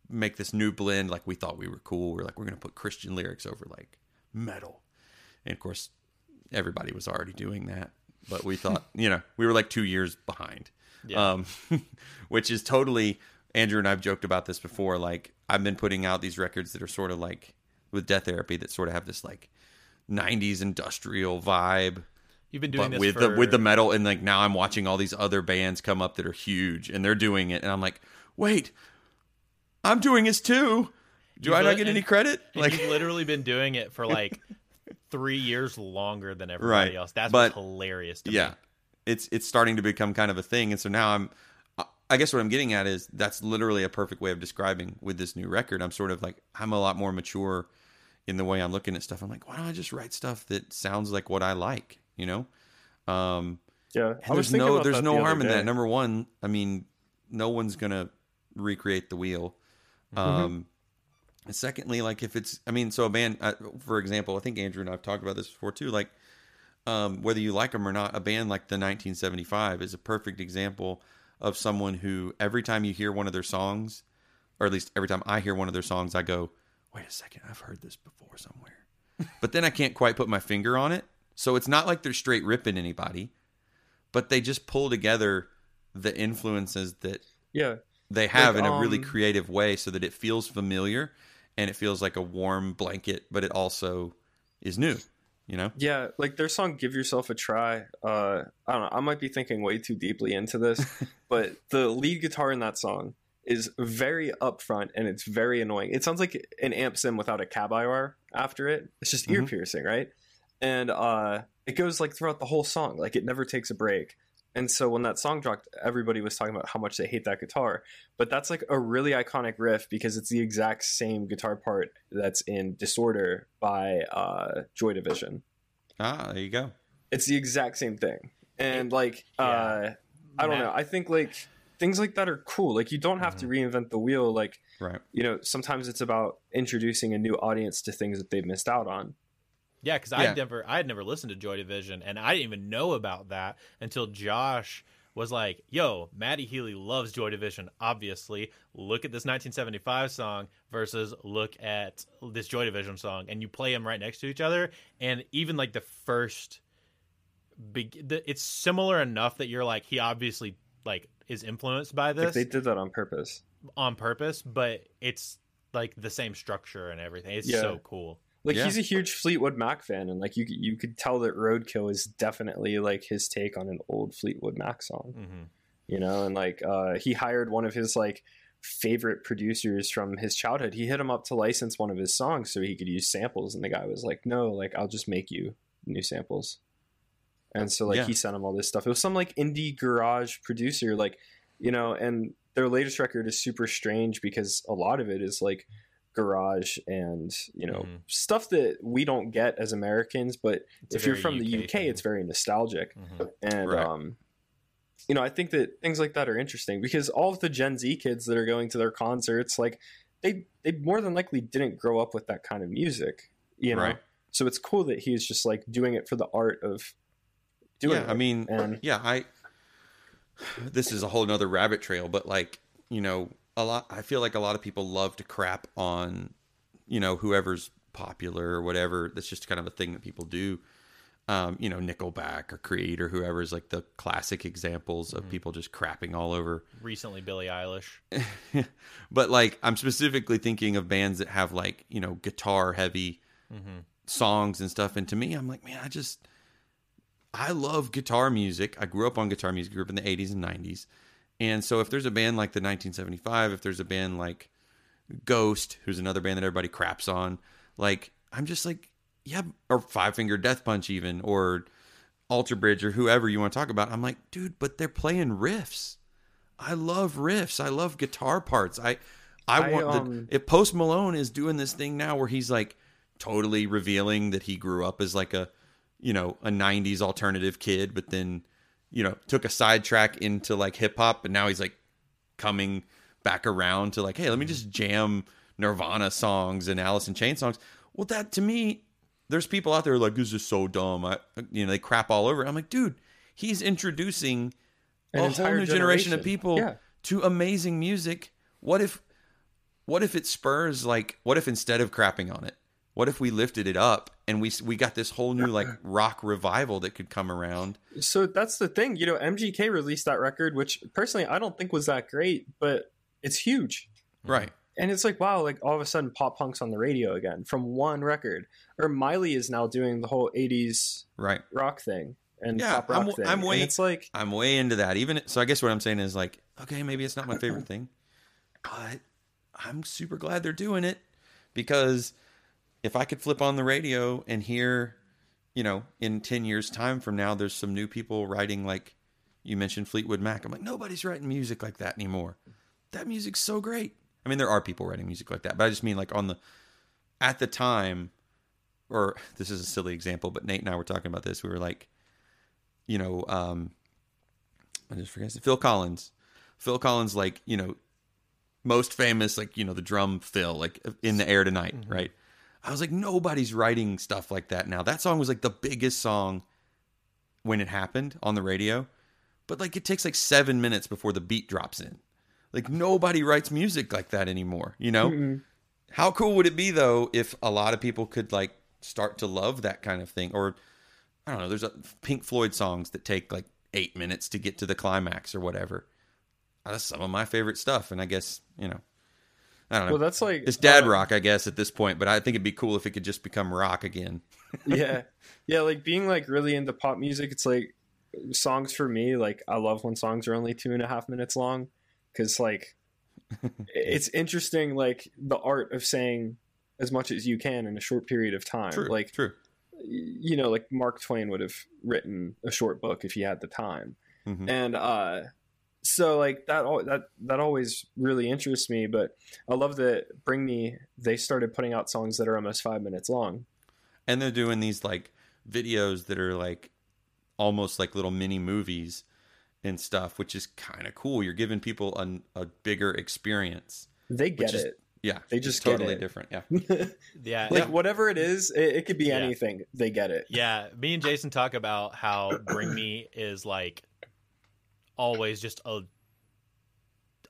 make this new blend. Like we thought we were cool. We're like, we're to put Christian lyrics over like metal. And of course, everybody was already doing that but we thought, you know, we were like two years behind. Yeah. Um, which is totally Andrew and I've joked about this before. Like I've been putting out these records that are sort of like with Death Therapy that sort of have this like '90s industrial vibe, You've been doing but this with for the with the metal. And like now I'm watching all these other bands come up that are huge, and they're doing it, and I'm like, wait, I'm doing this too. Do You've I not get and- any credit? Like, you've literally been doing it for like three years longer than everybody Right. else. That's But- hilarious to yeah me. it's it's starting to become kind of a thing and so now i'm i guess what i'm getting at is that's literally a perfect way of describing with this new record i'm sort of like i'm a lot more mature in the way i'm looking at stuff i'm like why don't i just write stuff that sounds like what i like you know? Um Yeah, and there's no there's no the harm in that. number one i mean no one's gonna recreate the wheel. Mm-hmm. um secondly like if it's i mean so a band uh, for example i think andrew and i've talked about this before too like um, whether you like them or not, a band like the 1975 is a perfect example of someone who every time you hear one of their songs, or at least every time I hear one of their songs, I go, "Wait a second, I've heard this before somewhere," but then I can't quite put my finger on it. So it's not like they're straight ripping anybody, but they just pull together the influences that Yeah, they have Like, in a really um, creative way so that it feels familiar and it feels like a warm blanket, but it also is new. You know? Yeah, like their song "Give Yourself a Try." Uh, I don't know. I might be thinking way too deeply into this, but the lead guitar in that song is very upfront and it's very annoying. It sounds like an amp sim without a cab IR after it. It's just ear Mhm. piercing, right? And uh, it goes like throughout the whole song. Like it never takes a break. And so when that song dropped, everybody was talking about how much they hate that guitar. But that's like a really iconic riff because it's the exact same guitar part that's in Disorder by uh, Joy Division. Ah, there you go. It's the exact same thing. And like uh I don't Matt- know. I think like things like that are cool. Like you don't have to reinvent the wheel. Like, Right. you know, sometimes it's about introducing a new audience to things that they've missed out on. Yeah, because Yeah. I'd never, I had never listened to Joy Division, and I didn't even know about that until Josh was like, "Yo, Matty Healy loves Joy Division. Obviously, look at this 1975 song versus look at this Joy Division song, and you play them right next to each other, and even like the first, big, the, it's similar enough that you're like, he obviously like is influenced by Like this they did that on purpose. on purpose, but it's like the same structure and everything. It's Yeah. so cool. Like Yeah. he's a huge Fleetwood Mac fan, and like you you could tell that Roadkill is definitely like his take on an old Fleetwood Mac song. hmm you know and like uh he hired one of his like favorite producers from his childhood he hit him up to license one of his songs so he could use samples and the guy was like no like i'll just make you new samples and so like Yeah. he sent him all this stuff it was some like indie garage producer like you know and their latest record is super strange because a lot of it is like garage and you know Mhm. stuff that we don't get as americans but It's if you're from the UK uk thing. it's very nostalgic hmm and Right. um you know i think that things like that are interesting because all of the gen z kids that are going to their concerts like they they more than likely didn't grow up with that kind of music you know Right. so it's cool that he's just like doing it for the art of doing yeah, it I mean, and yeah, I. This is a whole nother rabbit trail, but like you know, a lot. I feel like a lot of people love to crap on, you know, whoever's popular or whatever. That's just kind of a thing that people do. Um, you know, Nickelback or Creed or whoever is like the classic examples of people just crapping all over Recently, Billie Eilish. but like I'm specifically thinking of bands that have like you know guitar heavy Mhm. songs and stuff. And to me, I'm like, man, I just I love guitar music. I grew up on guitar music. Grew up in the 80s and 90s. And so if there's a band like the 1975, if there's a band like Ghost, who's another band that everybody craps on, like I'm just like, yeah, or Five Finger Death Punch even, or Alter Bridge or whoever you want to talk about. I'm like, dude, but they're playing riffs. I love riffs. I love guitar parts. I I, I, want the um, if Post Malone is doing this thing now where he's like totally revealing that he grew up as like a you know a 90s alternative kid but then you know took a sidetrack into like hip hop and now he's like coming back around to like hey let me just jam Nirvana songs and Alice in Chain songs well that to me there's people out there like this is so dumb I you know they crap all over. I'm like dude he's introducing An a whole new generation of people Yeah. to amazing music. What if what if it spurs like what if instead of crapping on it, what if we lifted it up and we we got this whole new like rock revival that could come around? So that's the thing, you know. MGK released that record, which personally I don't think was that great, but it's huge. Mm-hmm. Right. And it's like, wow, like all of a sudden pop punk's on the radio again from one record. Or Miley is now doing the whole 80s Right. rock thing and Yeah, pop rock I'm- thing. I'm And way- it's like, I'm way into that. Even so, I guess what I'm saying is like, okay, maybe it's not my favorite thing, but I'm super glad they're doing it because if I could flip on the radio and hear, you know, in ten years' time from now, there's some new people writing like you mentioned Fleetwood Mac. I'm like, nobody's writing music like that anymore. That music's so great. I mean, there are people writing music like that, but I just mean like on the at the time, or this is a silly example, but Nate and I were talking about this. We were like, you know, um, I just forget Phil Collins. Phil Collins, like you know, most famous, like you know, the drum fill, like in the air tonight, right? I was like, nobody's writing stuff like that now. That song was like the biggest song when it happened on the radio, but like it takes like seven minutes before the beat drops in. Like nobody writes music like that anymore. You know, mm-mm. how cool would it be though if a lot of people could like start to love that kind of thing? Or I don't know, there's a Pink Floyd songs that take like eight minutes to get to the climax or whatever. That's some of my favorite stuff, and I guess you know, I don't know. well, that's like, it's dad uh, rock, I guess, at this point. But I think it'd be cool if it could just become rock again. yeah. Yeah. Like being like really into pop music, it's like songs for me. Like I love when songs are only two and a half minutes long because like it's interesting, like the art of saying as much as you can in a short period of time. True, Like, true. you know, like Mark Twain would have written a short book if he had the time. Mhm. And uh so like that that that always really interests me, but I love that Bring Me they started putting out songs that are almost 5 minutes long. and they're doing these like videos that are like almost like little mini movies and stuff, which is kind of cool. You're giving people an, a bigger experience. They get is- it. Yeah, They it's just get totally it. different. Yeah, Yeah, like whatever it is, it, it could be Yeah. anything. They get it. yeah. Me and Jason talk about how Bring Me is like always just a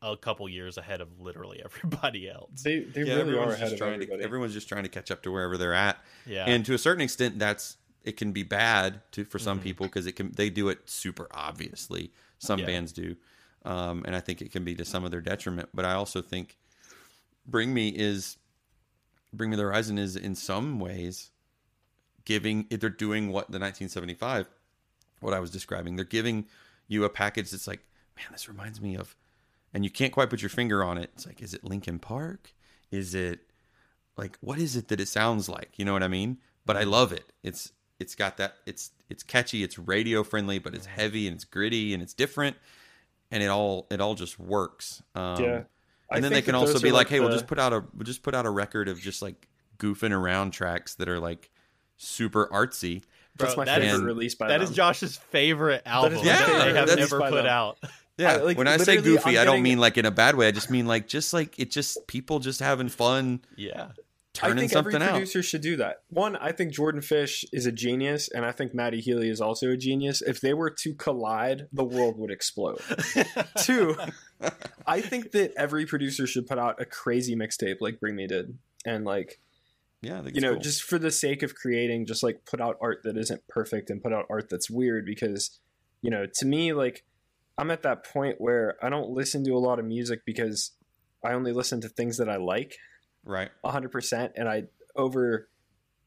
a couple years ahead of literally everybody else. They they yeah. really are everyone's ahead just of trying everybody. to everyone's just trying to catch up to wherever they're at, Yeah, and to a certain extent, that's it can be bad to for some Mhm. people because it can they do it super obviously. Some Yeah. bands do, um, and I think it can be to some of their detriment. But I also think Bring Me is Bring Me the Horizon is in some ways giving they're doing what the 1975 what I was describing. They're giving you a package that's like, man, this reminds me of, and you can't quite put your finger on it. It's like, is it Linkin Park? Is it like what is it that it sounds like? You know what I mean? But I love it. It's it's got that it's it's catchy, it's radio friendly, but it's heavy and it's gritty and it's different, and it all it all just works. Um, yeah. I and then they can also be are, like, hey, we'll just put out a we'll just put out a record of just like goofing around tracks that are like super artsy. That's my that favorite is- release by that them. is Josh's favorite album my that they have release never by put them. out. Yeah, I- like, when I say goofy, I'm I don't mean like in a bad way. I just mean like just like it just people just having fun Yeah, I think something every out. producer should do that. One, I think Jordan Fish is a genius, and I think Matty Healy is also a genius. If they were to collide, the world would explode. Two, I think that every producer should put out a crazy mixtape like Bring Me did, and like Yeah, you know, cool. just for the sake of creating, just like put out art that isn't perfect and put out art that's weird because, you know, to me, like I'm at that point where I don't listen to a lot of music because I only listen to things that I like right. 100% and I over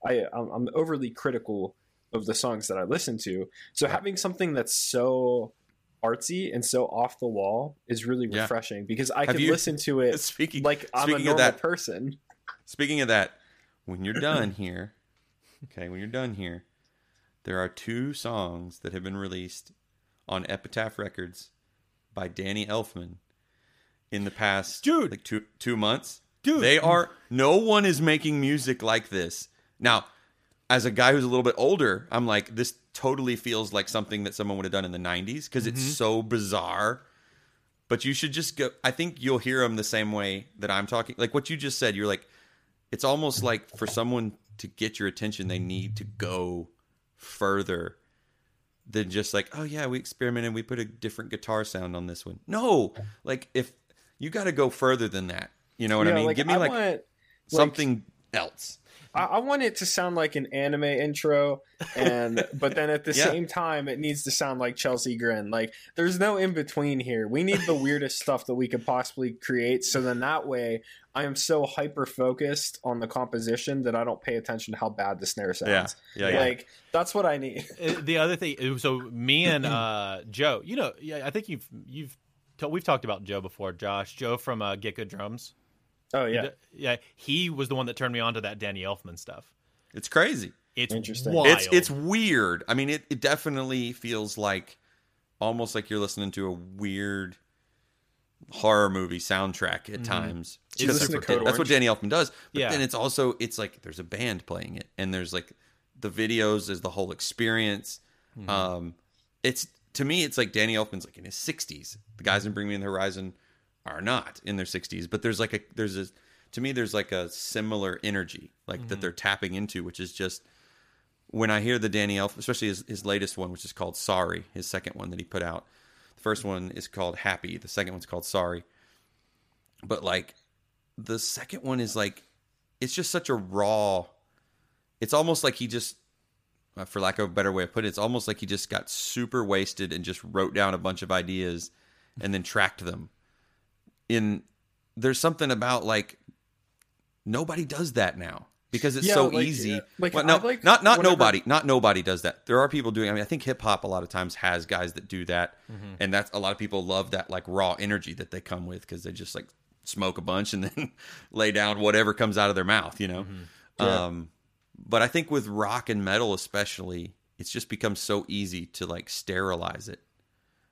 I I'm, I'm overly critical of the songs that I listen to. So Right. having something that's so artsy and so off the wall is really Yeah. refreshing because I Have can you- listen to it Speaking like I'm a normal of that, person. speaking of that, when you're done here, okay, when you're done here, there are two songs that have been released on Epitaph Records by Danny Elfman in the past Dude. like two two months. Dude. They are no one is making music like this. Now, as a guy who's a little bit older, I'm like this totally feels like something that someone would have done in the 90s because it's mm-hmm. so bizarre. But you should just go I think you'll hear them the same way that I'm talking. Like what you just said, you're like it's almost like for someone to get your attention they need to go further than just like, oh yeah, we experimented, we put a different guitar sound on this one. No, like if you got to go further than that. You know what I mean? like, Give me like want, something else. I, I want it to sound like an anime intro, and but then at the Yeah. same time, it needs to sound like Chelsea Grin. Like there's no in between here. We need the weirdest stuff that we could possibly create. So then that way, I am so hyper focused on the composition that I don't pay attention to how bad the snare sounds. Yeah, yeah, yeah. Like that's what I need. Uh, the other thing, so me and uh, Joe, you know, yeah, I think you've you've t- we've talked about Joe before, Josh. Joe from uh, Get Good Drums. Oh yeah, yeah, he was the one that turned me on to that Danny Elfman stuff. It's crazy. It's Interesting. Wild. It's it's weird. I mean, it, it definitely feels like almost like you're listening to a weird horror movie soundtrack at mm-hmm. times. listen to that's- Code that's what Danny Elfman does. But Yeah. then it's also it's like there's a band playing it, and there's like the videos is the whole experience. Mm-hmm. Um, it's to me, it's like Danny Elfman's like in his 60s. The guys in Bring Me in the Horizon are not in their 60s, but there's like a there's a to me there's like a similar energy like that mm-hmm. they're tapping into, which is just when I hear the Danny Elf, especially his, his latest one, which is called Sorry, his second one that he put out. The first one is called Happy. The second one's called Sorry. But like the second one is like it's just such a raw. It's almost like he just, uh, for lack of a better way of putting it, it's almost like he just got super wasted and just wrote down a bunch of ideas and then tracked them. In there's something about like nobody does that now because it's Yeah, so like, easy. uh, like, Well, no, like not not whenever- nobody, not nobody does that. There are people doing. I mean, I think hip hop a lot of times has guys that do that, Mm-hmm. and that's a lot of people love that like raw energy that they come with because they just like smoke a bunch and then lay down whatever comes out of their mouth, you know. Mm-hmm. Yeah. Um, but I think with rock and metal especially, it's just become so easy to like sterilize it.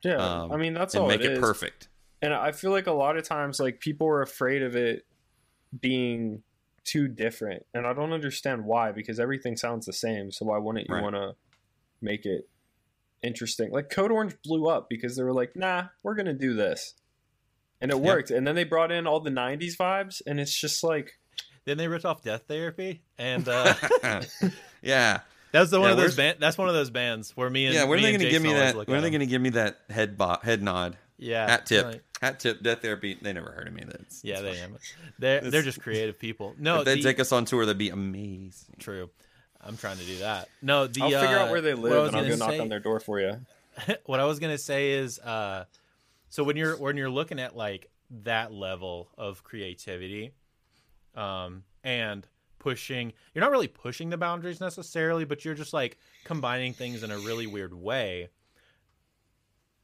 Yeah, um, I mean that's and all make it perfect. And I feel like a lot of times, like people are afraid of it being too different, and I don't understand why. Because everything sounds the same, so why wouldn't you Right. want to make it interesting? Like Code Orange blew up because they were like, "Nah, we're gonna do this," and it Yeah. worked. And then they brought in all the '90s vibes, and it's just like, Then they ripped off Death Therapy, and uh, yeah, that's the one Yeah, of those where's- band. That's one of those bands where me and yeah. When are they going to give me that? When are they going to give me that head bo- head nod? Yeah, Hat tip, right. Hat tip, death therapy. They never heard of me. That's Yeah, that's they fine. am. They're they're just creative people. No, if they the- take us on tour, that'd be amazing. true. I'm trying to do that. No, the I'll figure uh, out where they what I was live, and I'll gonna go knock on their door for you. what I was gonna say is, uh, so when you're when you're looking at like that level of creativity, um, and pushing, you're not really pushing the boundaries necessarily, but you're just like combining things in a really weird way.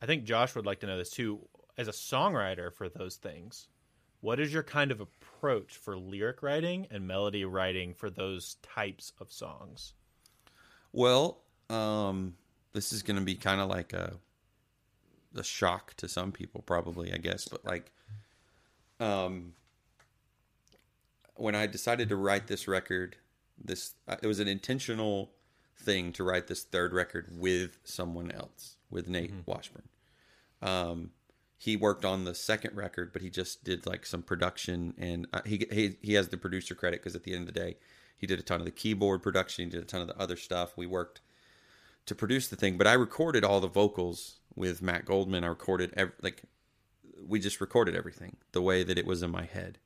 I think Josh would like to know this too. As a songwriter for those things, what is your kind of approach for lyric writing and melody writing for those types of songs? Well, um, this is going to be kind of like a a shock to some people, probably, I guess. But like, um, when I decided to write this record, this uh, it was an intentional thing to write this third record with someone else, with Nate Washburn. Um, he worked on the second record, but he just did like some production, and uh, he he he has the producer credit because at the end of the day, he did a ton of the keyboard production, he did a ton of the other stuff. We worked to produce the thing, but I recorded all the vocals with Matt Goldman. I recorded ev- like we just recorded everything the way that it was in my head.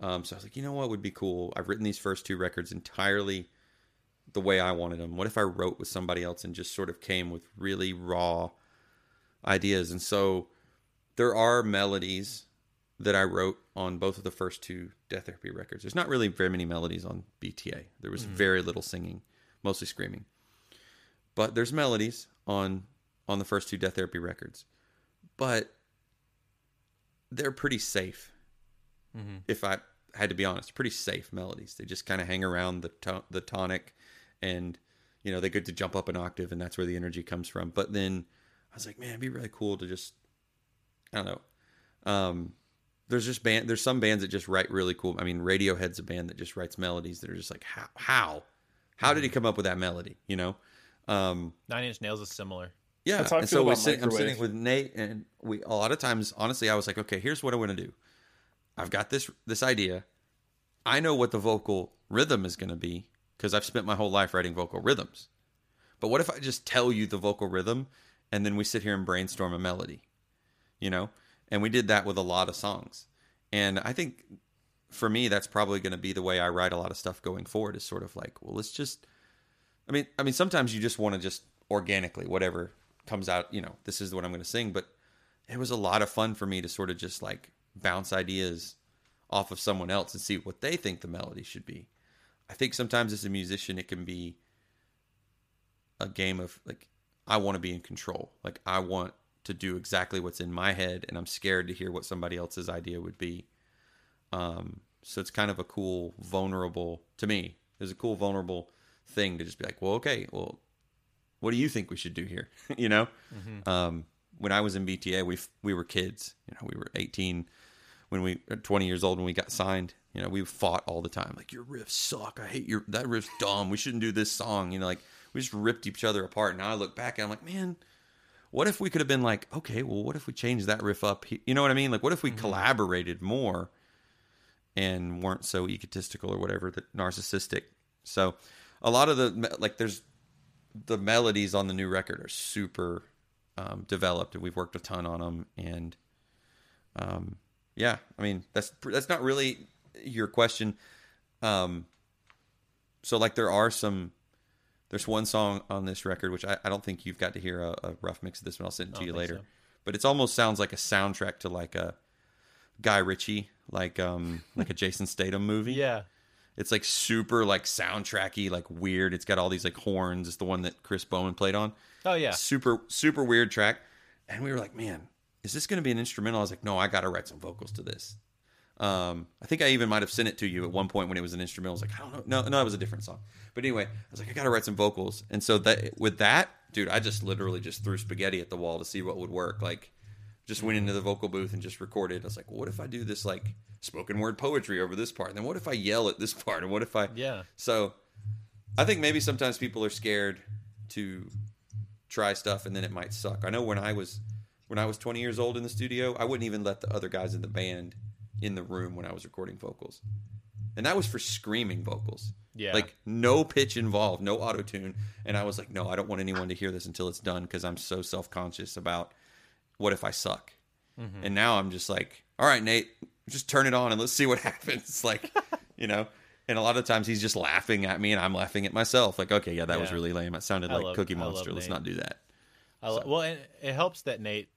Um, so I was like, you know what would be cool? I've written these first two records entirely the way I wanted them. What if I wrote with somebody else and just sort of came with really raw ideas? And so there are melodies that I wrote on both of the first two Death Therapy records. There's not really very many melodies on BTA. There was mm-hmm. very little singing, mostly screaming. But there's melodies on on the first two Death Therapy records. But they're pretty safe. Mm-hmm. If I had to be honest, pretty safe melodies. They just kind of hang around the to- the tonic and you know, they get to jump up an octave and that's where the energy comes from. But then I was like, man, it'd be really cool to just I don't know. Um, there's just band. There's some bands that just write really cool. I mean, Radiohead's a band that just writes melodies that are just like how how how did he come up with that melody? You know. Um, Nine Inch Nails is similar. yeah. That's how I and feel so we're about sitting, I'm sitting with Nate, and we a lot of times, honestly, I was like, okay, here's what I want to do. I've got this this idea. I know what the vocal rhythm is going to be because I've spent my whole life writing vocal rhythms. But what if I just tell you the vocal rhythm, and then we sit here and brainstorm a melody? You know, and we did that with a lot of songs. And I think for me, that's probably going to be the way I write a lot of stuff going forward. Is sort of like, well, let's just. I mean, I mean, sometimes you just want to just organically, whatever comes out, you know, this is what I'm going to sing. But it was a lot of fun for me to sort of just like bounce ideas off of someone else and see what they think the melody should be. I think sometimes as a musician, it can be a game of like, I want to be in control. Like, I want to do exactly what's in my head, and I'm scared to hear what somebody else's idea would be. Um, so it's kind of a cool, vulnerable, to me, It's a cool, vulnerable thing to just be like, well, okay, well, what do you think we should do here? you know? Mm-hmm. Um, when I was in BTA, we we were kids. You know, we were 18 when we 20 years old when we got signed. You know, we fought all the time. Like your riffs suck. I hate your that riff's dumb. We shouldn't do this song. You know, like we just ripped each other apart. Now I look back and I'm like, man, what if we could have been like, okay, well, what if we changed that riff up? You know what I mean? Like, what if we mm-hmm. collaborated more and weren't so egotistical or whatever, that narcissistic? So, a lot of the like, there's the melodies on the new record are super um, developed, and we've worked a ton on them. And um, yeah, I mean, that's that's not really your question. Um, so like, there are some there's one song on this record which I, I don't think you've got to hear a, a, rough mix of this one. I'll send it to you later. So. But it almost sounds like a soundtrack to like a Guy Ritchie, like um like a Jason Statham movie. Yeah. It's like super like soundtracky, like weird. It's got all these like horns. It's the one that Chris Bowman played on. Oh yeah. Super super weird track. And we were like, man, is this going to be an instrumental? I was like, no, I got to write some vocals to this. Um, I think I even might have sent it to you at one point when it was an instrumental. I was like, I don't know. No, no, it was a different song. But anyway, I was like, I got to write some vocals. And so that with that, dude, I just literally just threw spaghetti at the wall to see what would work. Like, just went into the vocal booth and just recorded. I was like, well, what if I do this like spoken word poetry over this part? And then what if I yell at this part? And what if I Yeah. So I think maybe sometimes people are scared to try stuff and then it might suck. I know when I was when I was 20 years old in the studio, I wouldn't even let the other guys in the band in the room when I was recording vocals. And that was for screaming vocals. Yeah. Like no pitch involved, no auto tune. And I was like, no, I don't want anyone to hear this until it's done because I'm so self conscious about what if I suck. Mm-hmm. And now I'm just like, all right, Nate, just turn it on and let's see what happens. Like, you know. And a lot of times he's just laughing at me and I'm laughing at myself. Like, okay, yeah, that yeah. was really lame. It sounded I like love, Cookie Monster. Let's not do that. So. Well, it helps that Nate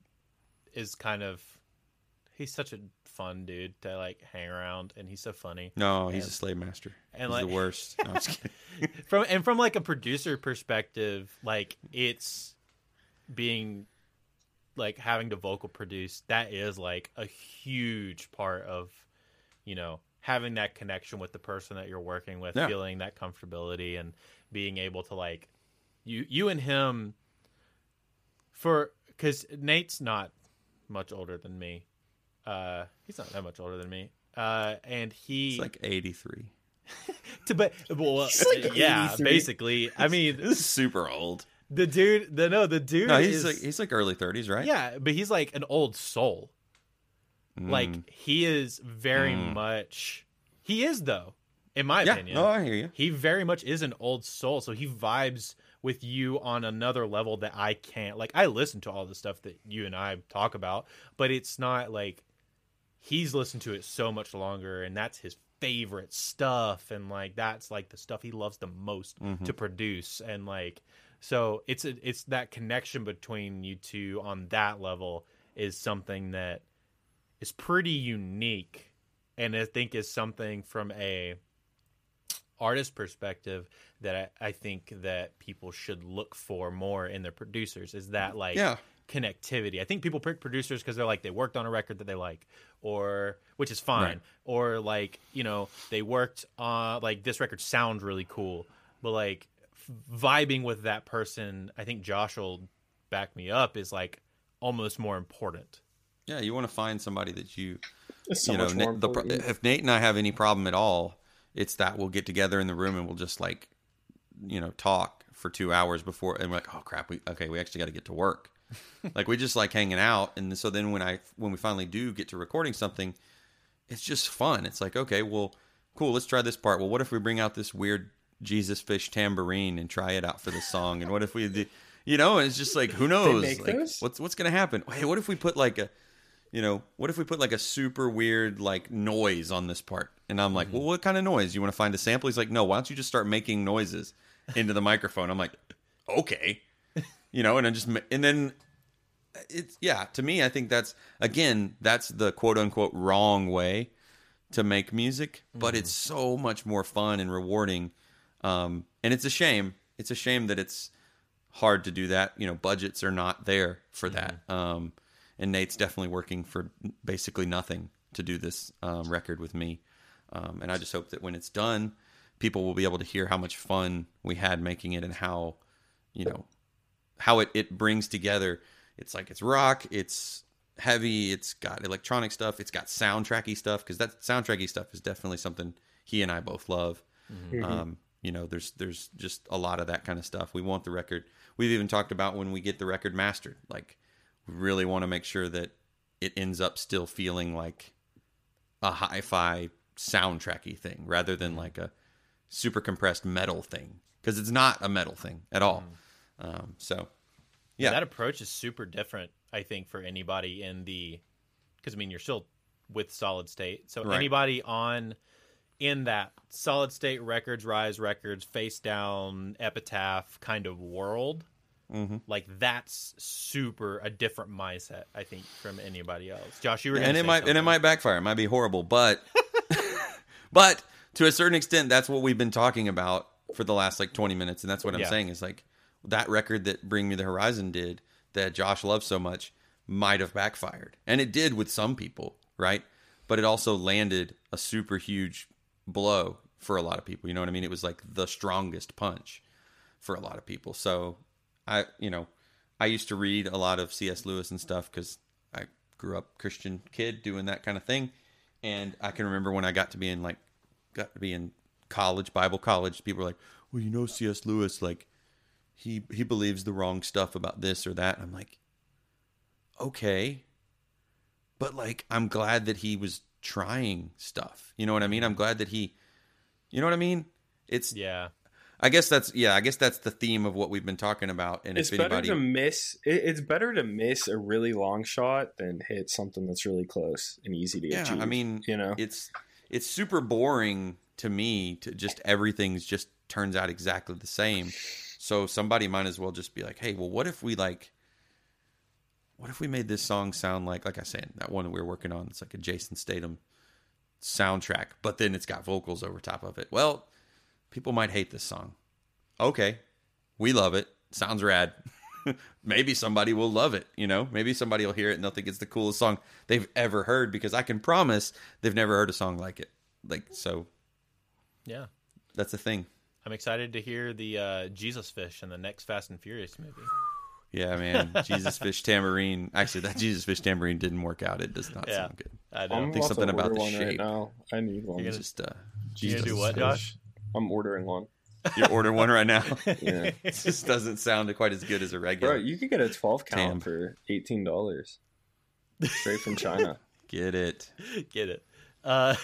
is kind of he's such a fun dude to like hang around, and he's so funny. No, he's and, a slave master. And he's like, the worst. No, from and from like a producer perspective, like it's being like having to vocal produce. That is like a huge part of you know having that connection with the person that you're working with, yeah. feeling that comfortability, and being able to like you you and him for because Nate's not much older than me. Uh, he's not that much older than me. Uh, and he he's like eighty three. to but well, like yeah, 83. basically. I mean, this is super old. The dude, the no, the dude. No, he's is, like he's like early thirties, right? Yeah, but he's like an old soul. Mm. Like he is very mm. much. He is though, in my yeah. opinion. Oh, I hear you. He very much is an old soul, so he vibes with you on another level that I can't. Like I listen to all the stuff that you and I talk about, but it's not like he's listened to it so much longer and that's his favorite stuff and like that's like the stuff he loves the most mm-hmm. to produce and like so it's a, it's that connection between you two on that level is something that is pretty unique and I think is something from a artist perspective that I, I, think that people should look for more in their producers is that like yeah. connectivity. I think people pick producers because they're like they worked on a record that they like, or which is fine, right. or like you know they worked on like this record sounds really cool, but like vibing with that person, I think Josh will back me up is like almost more important. Yeah, you want to find somebody that you, so you know, the, if Nate and I have any problem at all, it's that we'll get together in the room and we'll just like, you know, talk for two hours before, and we're like, oh crap, we okay, we actually got to get to work. like we just like hanging out, and so then when I when we finally do get to recording something, it's just fun. It's like okay, well, cool, let's try this part. Well, what if we bring out this weird Jesus fish tambourine and try it out for the song? And what if we, do, you know, it's just like who knows, like, what's what's gonna happen? Hey, what if we put like a you know, what if we put like a super weird like noise on this part? And I'm like, well, what kind of noise? You want to find a sample? He's like, no, why don't you just start making noises into the microphone? I'm like, okay, you know, and I just and then it's yeah. To me, I think that's again that's the quote unquote wrong way to make music, but it's so much more fun and rewarding. Um, and it's a shame. It's a shame that it's hard to do that. You know, budgets are not there for that. Um, and Nate's definitely working for basically nothing to do this um, record with me. Um, and I just hope that when it's done, people will be able to hear how much fun we had making it and how, you know, how it, it brings together. It's like it's rock, it's heavy, it's got electronic stuff, it's got soundtracky stuff because that soundtracky stuff is definitely something he and I both love. Mm-hmm. Mm-hmm. Um, you know, there's there's just a lot of that kind of stuff. We want the record. We've even talked about when we get the record mastered. Like, we really want to make sure that it ends up still feeling like a hi-fi soundtracky thing rather than mm-hmm. like a super compressed metal thing because it's not a metal thing at all. Um, so, yeah, that approach is super different. I think for anybody in the, because I mean you're still with solid state, so Right. anybody on in that solid state records, rise records, face down, epitaph kind of world. Mm-hmm. Like that's super a different mindset, I think, from anybody else. Josh, you were gonna and it might and it might backfire. It might be horrible, but but to a certain extent, that's what we've been talking about for the last like twenty minutes, and that's what I'm Yeah. saying is like that record that Bring Me the Horizon did that Josh loves so much might have backfired, and it did with some people, right? But it also landed a super huge blow for a lot of people. You know what I mean? It was like the strongest punch for a lot of people. So I, you know, I used to read a lot of C.S. Lewis and stuff because I grew up Christian kid doing that kind of thing, and I can remember when I got to be in like got to be in college, Bible college. People were like, "Well, you know, C.S. Lewis, like he he believes the wrong stuff about this or that." And I'm like, okay, but like I'm glad that he was trying stuff. You know what I mean? I'm glad that he, you know what I mean? It's Yeah. I guess that's yeah. I guess that's the theme of what we've been talking about. And It's if better to miss. It, it's better to miss a really long shot than hit something that's really close and easy to yeah, achieve. I mean, you know, it's it's super boring to me to just everything's just turns out exactly the same. So somebody might as well just be like, hey, well, what if we like, what if we made this song sound like, like I said, that one that we were working on? It's like a Jason Statham soundtrack, but then it's got vocals over top of it. Well, people might hate this song. Okay, we love it. Sounds rad. Maybe somebody will love it, you know? Maybe somebody will hear it and they'll think it's the coolest song they've ever heard because I can promise they've never heard a song like it. Like so Yeah. that's the thing. I'm excited to hear the uh, Jesus fish in the next Fast and Furious movie. Yeah, man. Jesus Fish Tambourine. Actually, that Jesus Fish Tambourine didn't work out. It does not Yeah. sound good. I know. I'm think something about order the one right shape. now. I need one. You're It's just uh You gonna do what, Fish. Josh? I'm ordering one. You're ordering one right now. Yeah. it just doesn't sound quite as good as a regular. Bro, you could get a 12 count Tam. for eighteen dollars, straight from China. Get it. Get it. Uh,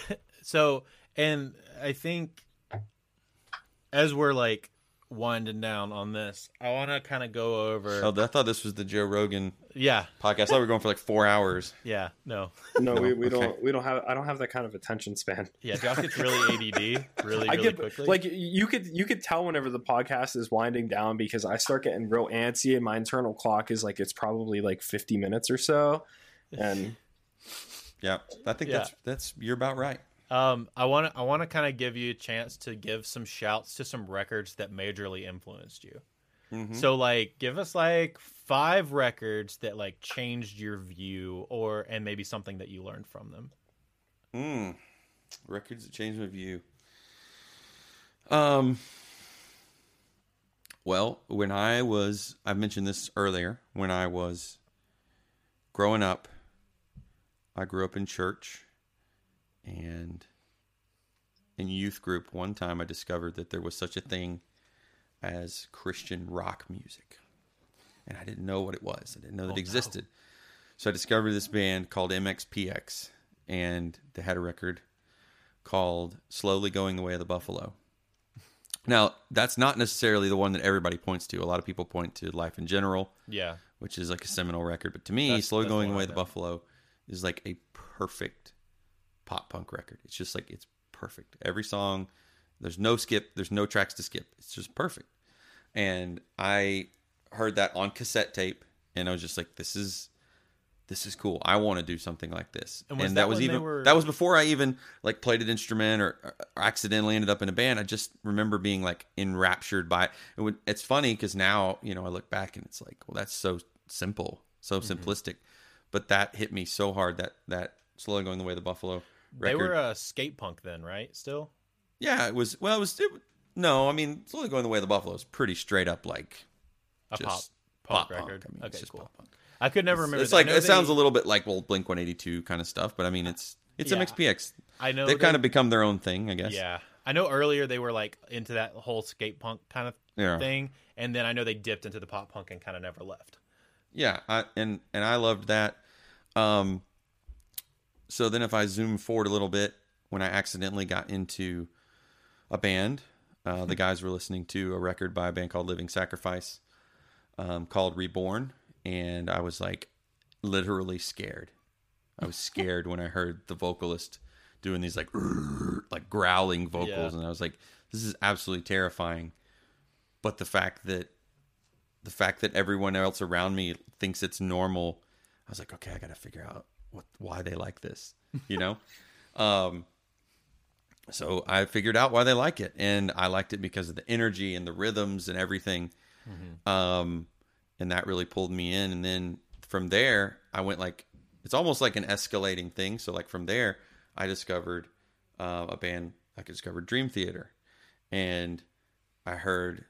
so, and I think as we're like winding down on this, I want to kind of go over. Oh, I thought this was the Joe Rogan yeah, podcast. I thought we were going for like four hours. yeah, no, No, we, we okay. don't we don't have I don't have that kind of attention span. yeah. Josh gets really ADD really, I really get quickly. like you could you could tell whenever the podcast is winding down because I start getting real antsy and my internal clock is like it's probably like 50 minutes or so. And Yeah, I think Yeah. that's that's you're about right. Um, I want to I want to kind of give you a chance to give some shouts to some records that majorly influenced you. Mhm. So like give us like five records that like changed your view or and maybe something that you learned from them. Mm. Records that changed my view. Um. Well, when I was, I mentioned this earlier. When I was growing up, I grew up in church, and in youth group, one time I discovered that there was such a thing as Christian rock music, and I didn't know what it was. I didn't know that oh, it existed. So I discovered this band called MXPX, and they had a record called Slowly Going the Way of the Buffalo. Now, that's not necessarily the one that everybody points to. A lot of people point to Life in General, Yeah. which is like a seminal record. But to me, That's- Slowly that's Going the Way of the. Buffalo is like a perfect pop punk record. It's just like it's perfect. Every song, there's no skip, there's no tracks to skip. It's just perfect. And I heard that on cassette tape, and I was just like, this is this is cool. I want to do something like this. And And, that, that was even were- that was before I even like played an instrument or, or accidentally ended up in a band. I just remember being like enraptured by it. And when, it's funny because now you know I look back and it's like, well, that's so simple, so Mm-hmm. simplistic. But that hit me so hard that that slowly going the way of the buffalo. They were a skate punk then, right? Still. yeah, it was. Well, it was. It, no, I mean, slowly going the way of the buffalo is pretty straight up like A pop pop punk. record. I mean, okay, it's just cool. pop punk. I could never remember. It's that. Like it they- sounds a little bit like well Blink One Eighty Two kind of stuff, but I mean it's it's Yeah. MXPX. I know They've they- kind of become their own thing, I guess. Yeah, I know earlier they were like into that whole skate punk kind of Yeah. thing, and then I know they dipped into the pop punk and kind of never left. Yeah, I, and and I loved that. Um, so then if I zoom forward a little bit, when I accidentally got into a band, uh, the guys were listening to a record by a band called Living Sacrifice, um, called Reborn, and I was like literally scared. I was scared when I heard the vocalist doing these like like growling vocals, Yeah. and I was like, this is absolutely terrifying. But the fact that the fact that everyone else around me thinks it's normal, I was like, okay, I got to figure out what why they like this, you know. um, so I figured out why they like it, and I liked it because of the energy and the rhythms and everything. Um, and that really pulled me in. And then from there, I went like it's almost like an escalating thing. So like from there, I discovered uh, a band. I discovered Dream Theater, and I heard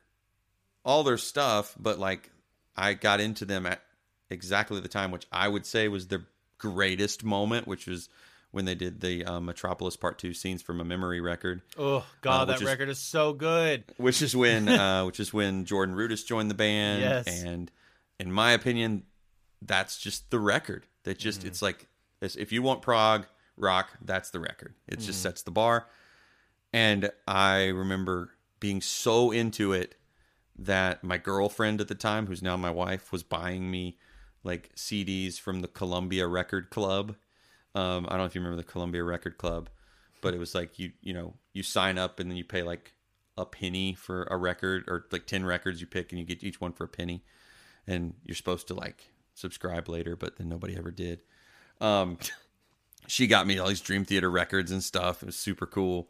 all their stuff, but like I got into them at exactly the time which I would say was their greatest moment, which was when they did the um, Metropolis Part Two scenes from a memory record, Oh God, Uh, that is- record is so good. which is when uh, which is when Jordan Rudess joined the band, Yes. and in my opinion, that's just the record. That just Mm-hmm. it's like it's- if you want prog rock, that's the record. It Mm-hmm. just sets the bar. And I remember being so into it that my girlfriend at the time, who's now my wife, was buying me like CDs from the Columbia Record Club. Um, I don't know if you remember the Columbia Record Club, but it was like you you know you sign up and then you pay like a penny for a record or like ten records you pick and you get each one for a penny, and you're supposed to like subscribe later, but then nobody ever did. Um, she got me all these Dream Theater records and stuff. It was super cool.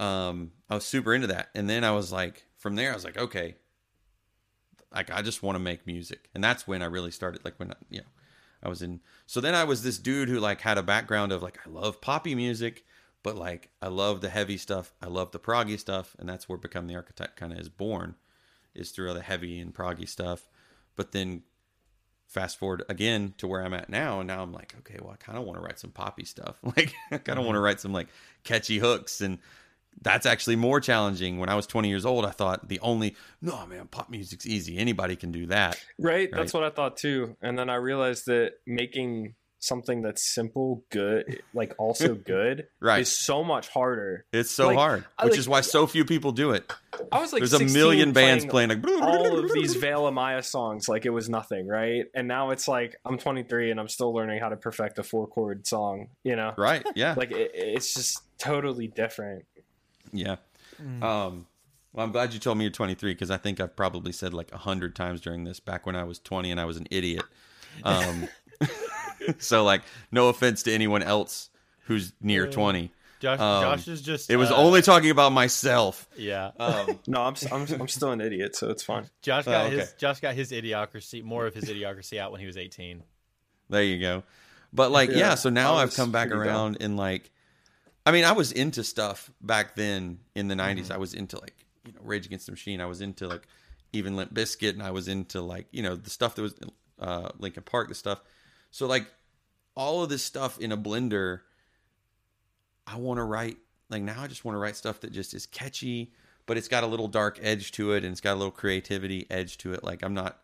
Um, I was super into that, and then I was like, from there, I was like, okay, like I just want to make music, and that's when I really started. Like when I, you know, I was in. So then I was this dude who like had a background of like I love poppy music, but like I love the heavy stuff. I love the proggy stuff, and that's where Become the Architect kind of is born, is through all the heavy and proggy stuff. But then fast forward again to where I'm at now, and now I'm like, okay, well, I kind of want to write some poppy stuff. Like, I kind of want to mm-hmm. write some like catchy hooks, and that's actually more challenging. When I was 20 years old, I thought the only no man, pop music's easy. Anybody can do that. Right? Right. That's what I thought too. And then I realized that making something that's simple, good, like also good, Right. is so much harder. It's so Like, hard, I which like- is why so few people do it. I was like, There's a million bands playing playing like all of these Veil Maya songs like it was nothing, right? And now it's like I'm 23 and I'm still learning how to perfect a four chord song. You know, right? Yeah, like it, it's just totally different. Yeah. Um, well, I'm glad you told me you're 23 because I think I've probably said like a hundred times during this back when I was 20 and I was an idiot. Um, so like, no offense to anyone else who's near 20. Josh, Um, Josh is just. It was uh, only talking about myself. Yeah. Um, No, I'm I'm, I'm still an idiot, so it's fine. Josh got Oh, okay. his. Josh got his idiocracy. More of his idiocracy out when he was 18. There you go. But like, yeah, Yeah, so now I I've come back pretty around and like, I mean, I was into stuff back then in the 90s. Mm-hmm. I was into like, you know, Rage Against the Machine. I was into like even Limp Bizkit and I was into like, you know, the stuff that was uh Linkin Park, the stuff. So like all of this stuff in a blender, I want to write like now I just want to write stuff that just is catchy, but it's got a little dark edge to it and it's got a little creativity edge to it. Like I'm not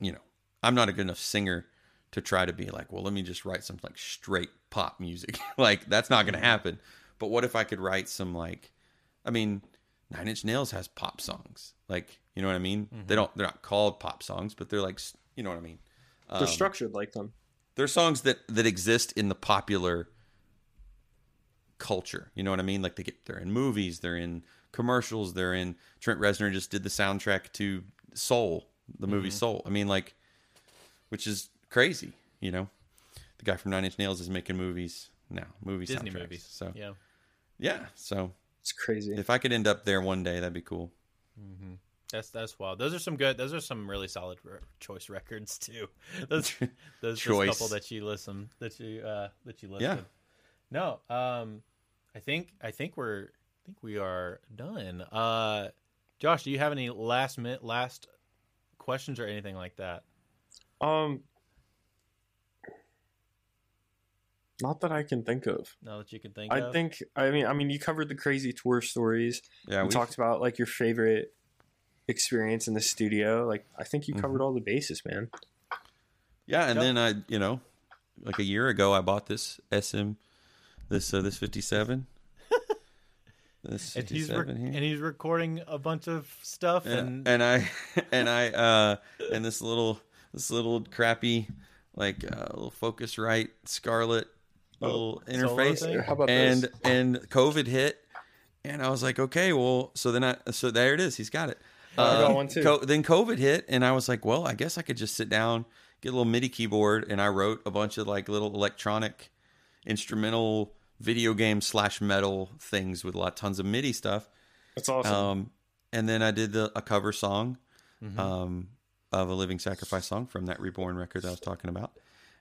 you know, I'm not a good enough singer to try to be like, well, let me just write some like straight pop music. like that's not going to mm-hmm. happen. But what if I could write some like, I mean, Nine Inch Nails has pop songs. Like, you know what I mean? They mm-hmm. don't. They're not called pop songs, but they're like, you know what I mean? They're um, structured like them. they're songs that that exist in the popular culture. You know what I mean? Like they get they're in movies, they're in commercials, they're in Trent Reznor just did the soundtrack to Soul, the movie Mm-hmm. Soul. I mean like which is crazy, you know. The guy from Nine Inch Nails is making movies now, movie Disney soundtracks. movies. So yeah. yeah, so It's crazy. if I could end up there one day, that'd be cool. That's that's wild. Those are some good. Those are some really solid re- choice records too. Those those Choice. those couple that you listen that you uh that you listed. Yeah. No, um, I think I think we're I think we are done. Uh, Josh, do you have any last minute last questions or anything like that? Um, not that I can think of. Now that you can think I of. think I mean I mean you covered the crazy tour stories. Yeah, we talked about like your favorite experience in the studio. Like I think you Mm-hmm. covered all the bases, man. Yeah, and Yep. then I, you know, like a year ago, I bought this SM, this uh, this fifty seven. this and he's re- and he's recording a bunch of stuff Yeah, and and I and I uh and this little this little crappy like uh, little Focusrite Scarlett little Oh, interface, thing? How about and this? and COVID hit, and I was like, okay, well, so then I so there it is, he's got it. I got Uh, one too. co- then COVID hit, and I was like, well, I guess I could just sit down, get a little MIDI keyboard, and I wrote a bunch of like little electronic, instrumental, video game slash metal things with a lot tons of MIDI stuff. That's awesome. Um, and then I did the, a cover song um, of a Living Sacrifice song from that Reborn record that I was talking about.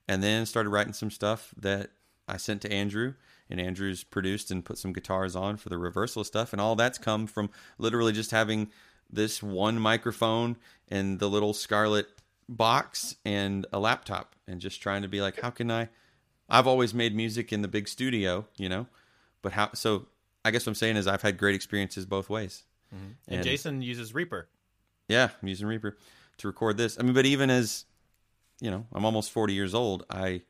And then started writing some stuff that I sent to Andrew, and Andrew's produced and put some guitars on for the reversal stuff. And all that's come from literally just having this one microphone and the little Scarlett box and a laptop, and just trying to be like, how can I? I've always made music in the big studio, you know, but how? So I guess what I'm saying is I've had great experiences both ways. Mm-hmm. and Jason uses Reaper. Yeah, I'm using Reaper to record this. I mean, but even as you know, I'm almost 40 years old. I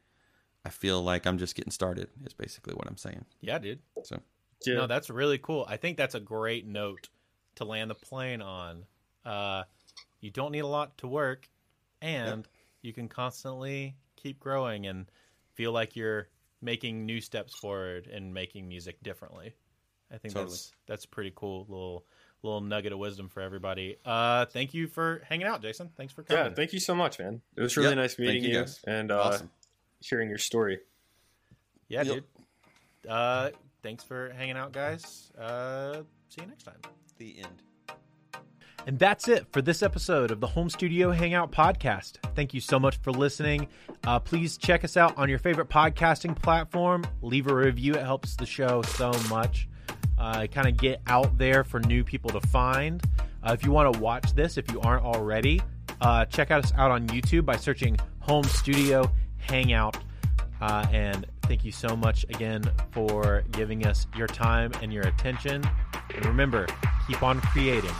I feel like I'm just getting started. Is basically what I'm saying. Yeah, dude. So yeah. No, that's really cool. I think that's a great note to land the plane on. Uh, you don't need a lot to work, and you can constantly keep growing and feel like you're making new steps forward and making music differently. I think Totally. that's that's a pretty cool little little nugget of wisdom for everybody. Uh, thank you for hanging out, Jason. Thanks for coming. yeah, thank you so much, man. It was really Yep, nice thank meeting you you, guys. and uh, awesome. Hearing your story. Yeah, Yep. dude. Uh, thanks for hanging out, guys. Uh, see you next time. The end. And that's it for this episode of the Home Studio Hangout podcast. Thank you so much for listening. Uh, please check us out on your favorite podcasting platform. Leave a review, it helps the show so much. Uh, kind of get out there for new people to find. Uh, if you want to watch this, if you aren't already, uh, check us out on YouTube by searching Home Studio Hangout. Uh, and thank you so much again for giving us your time and your attention. And remember, keep on creating.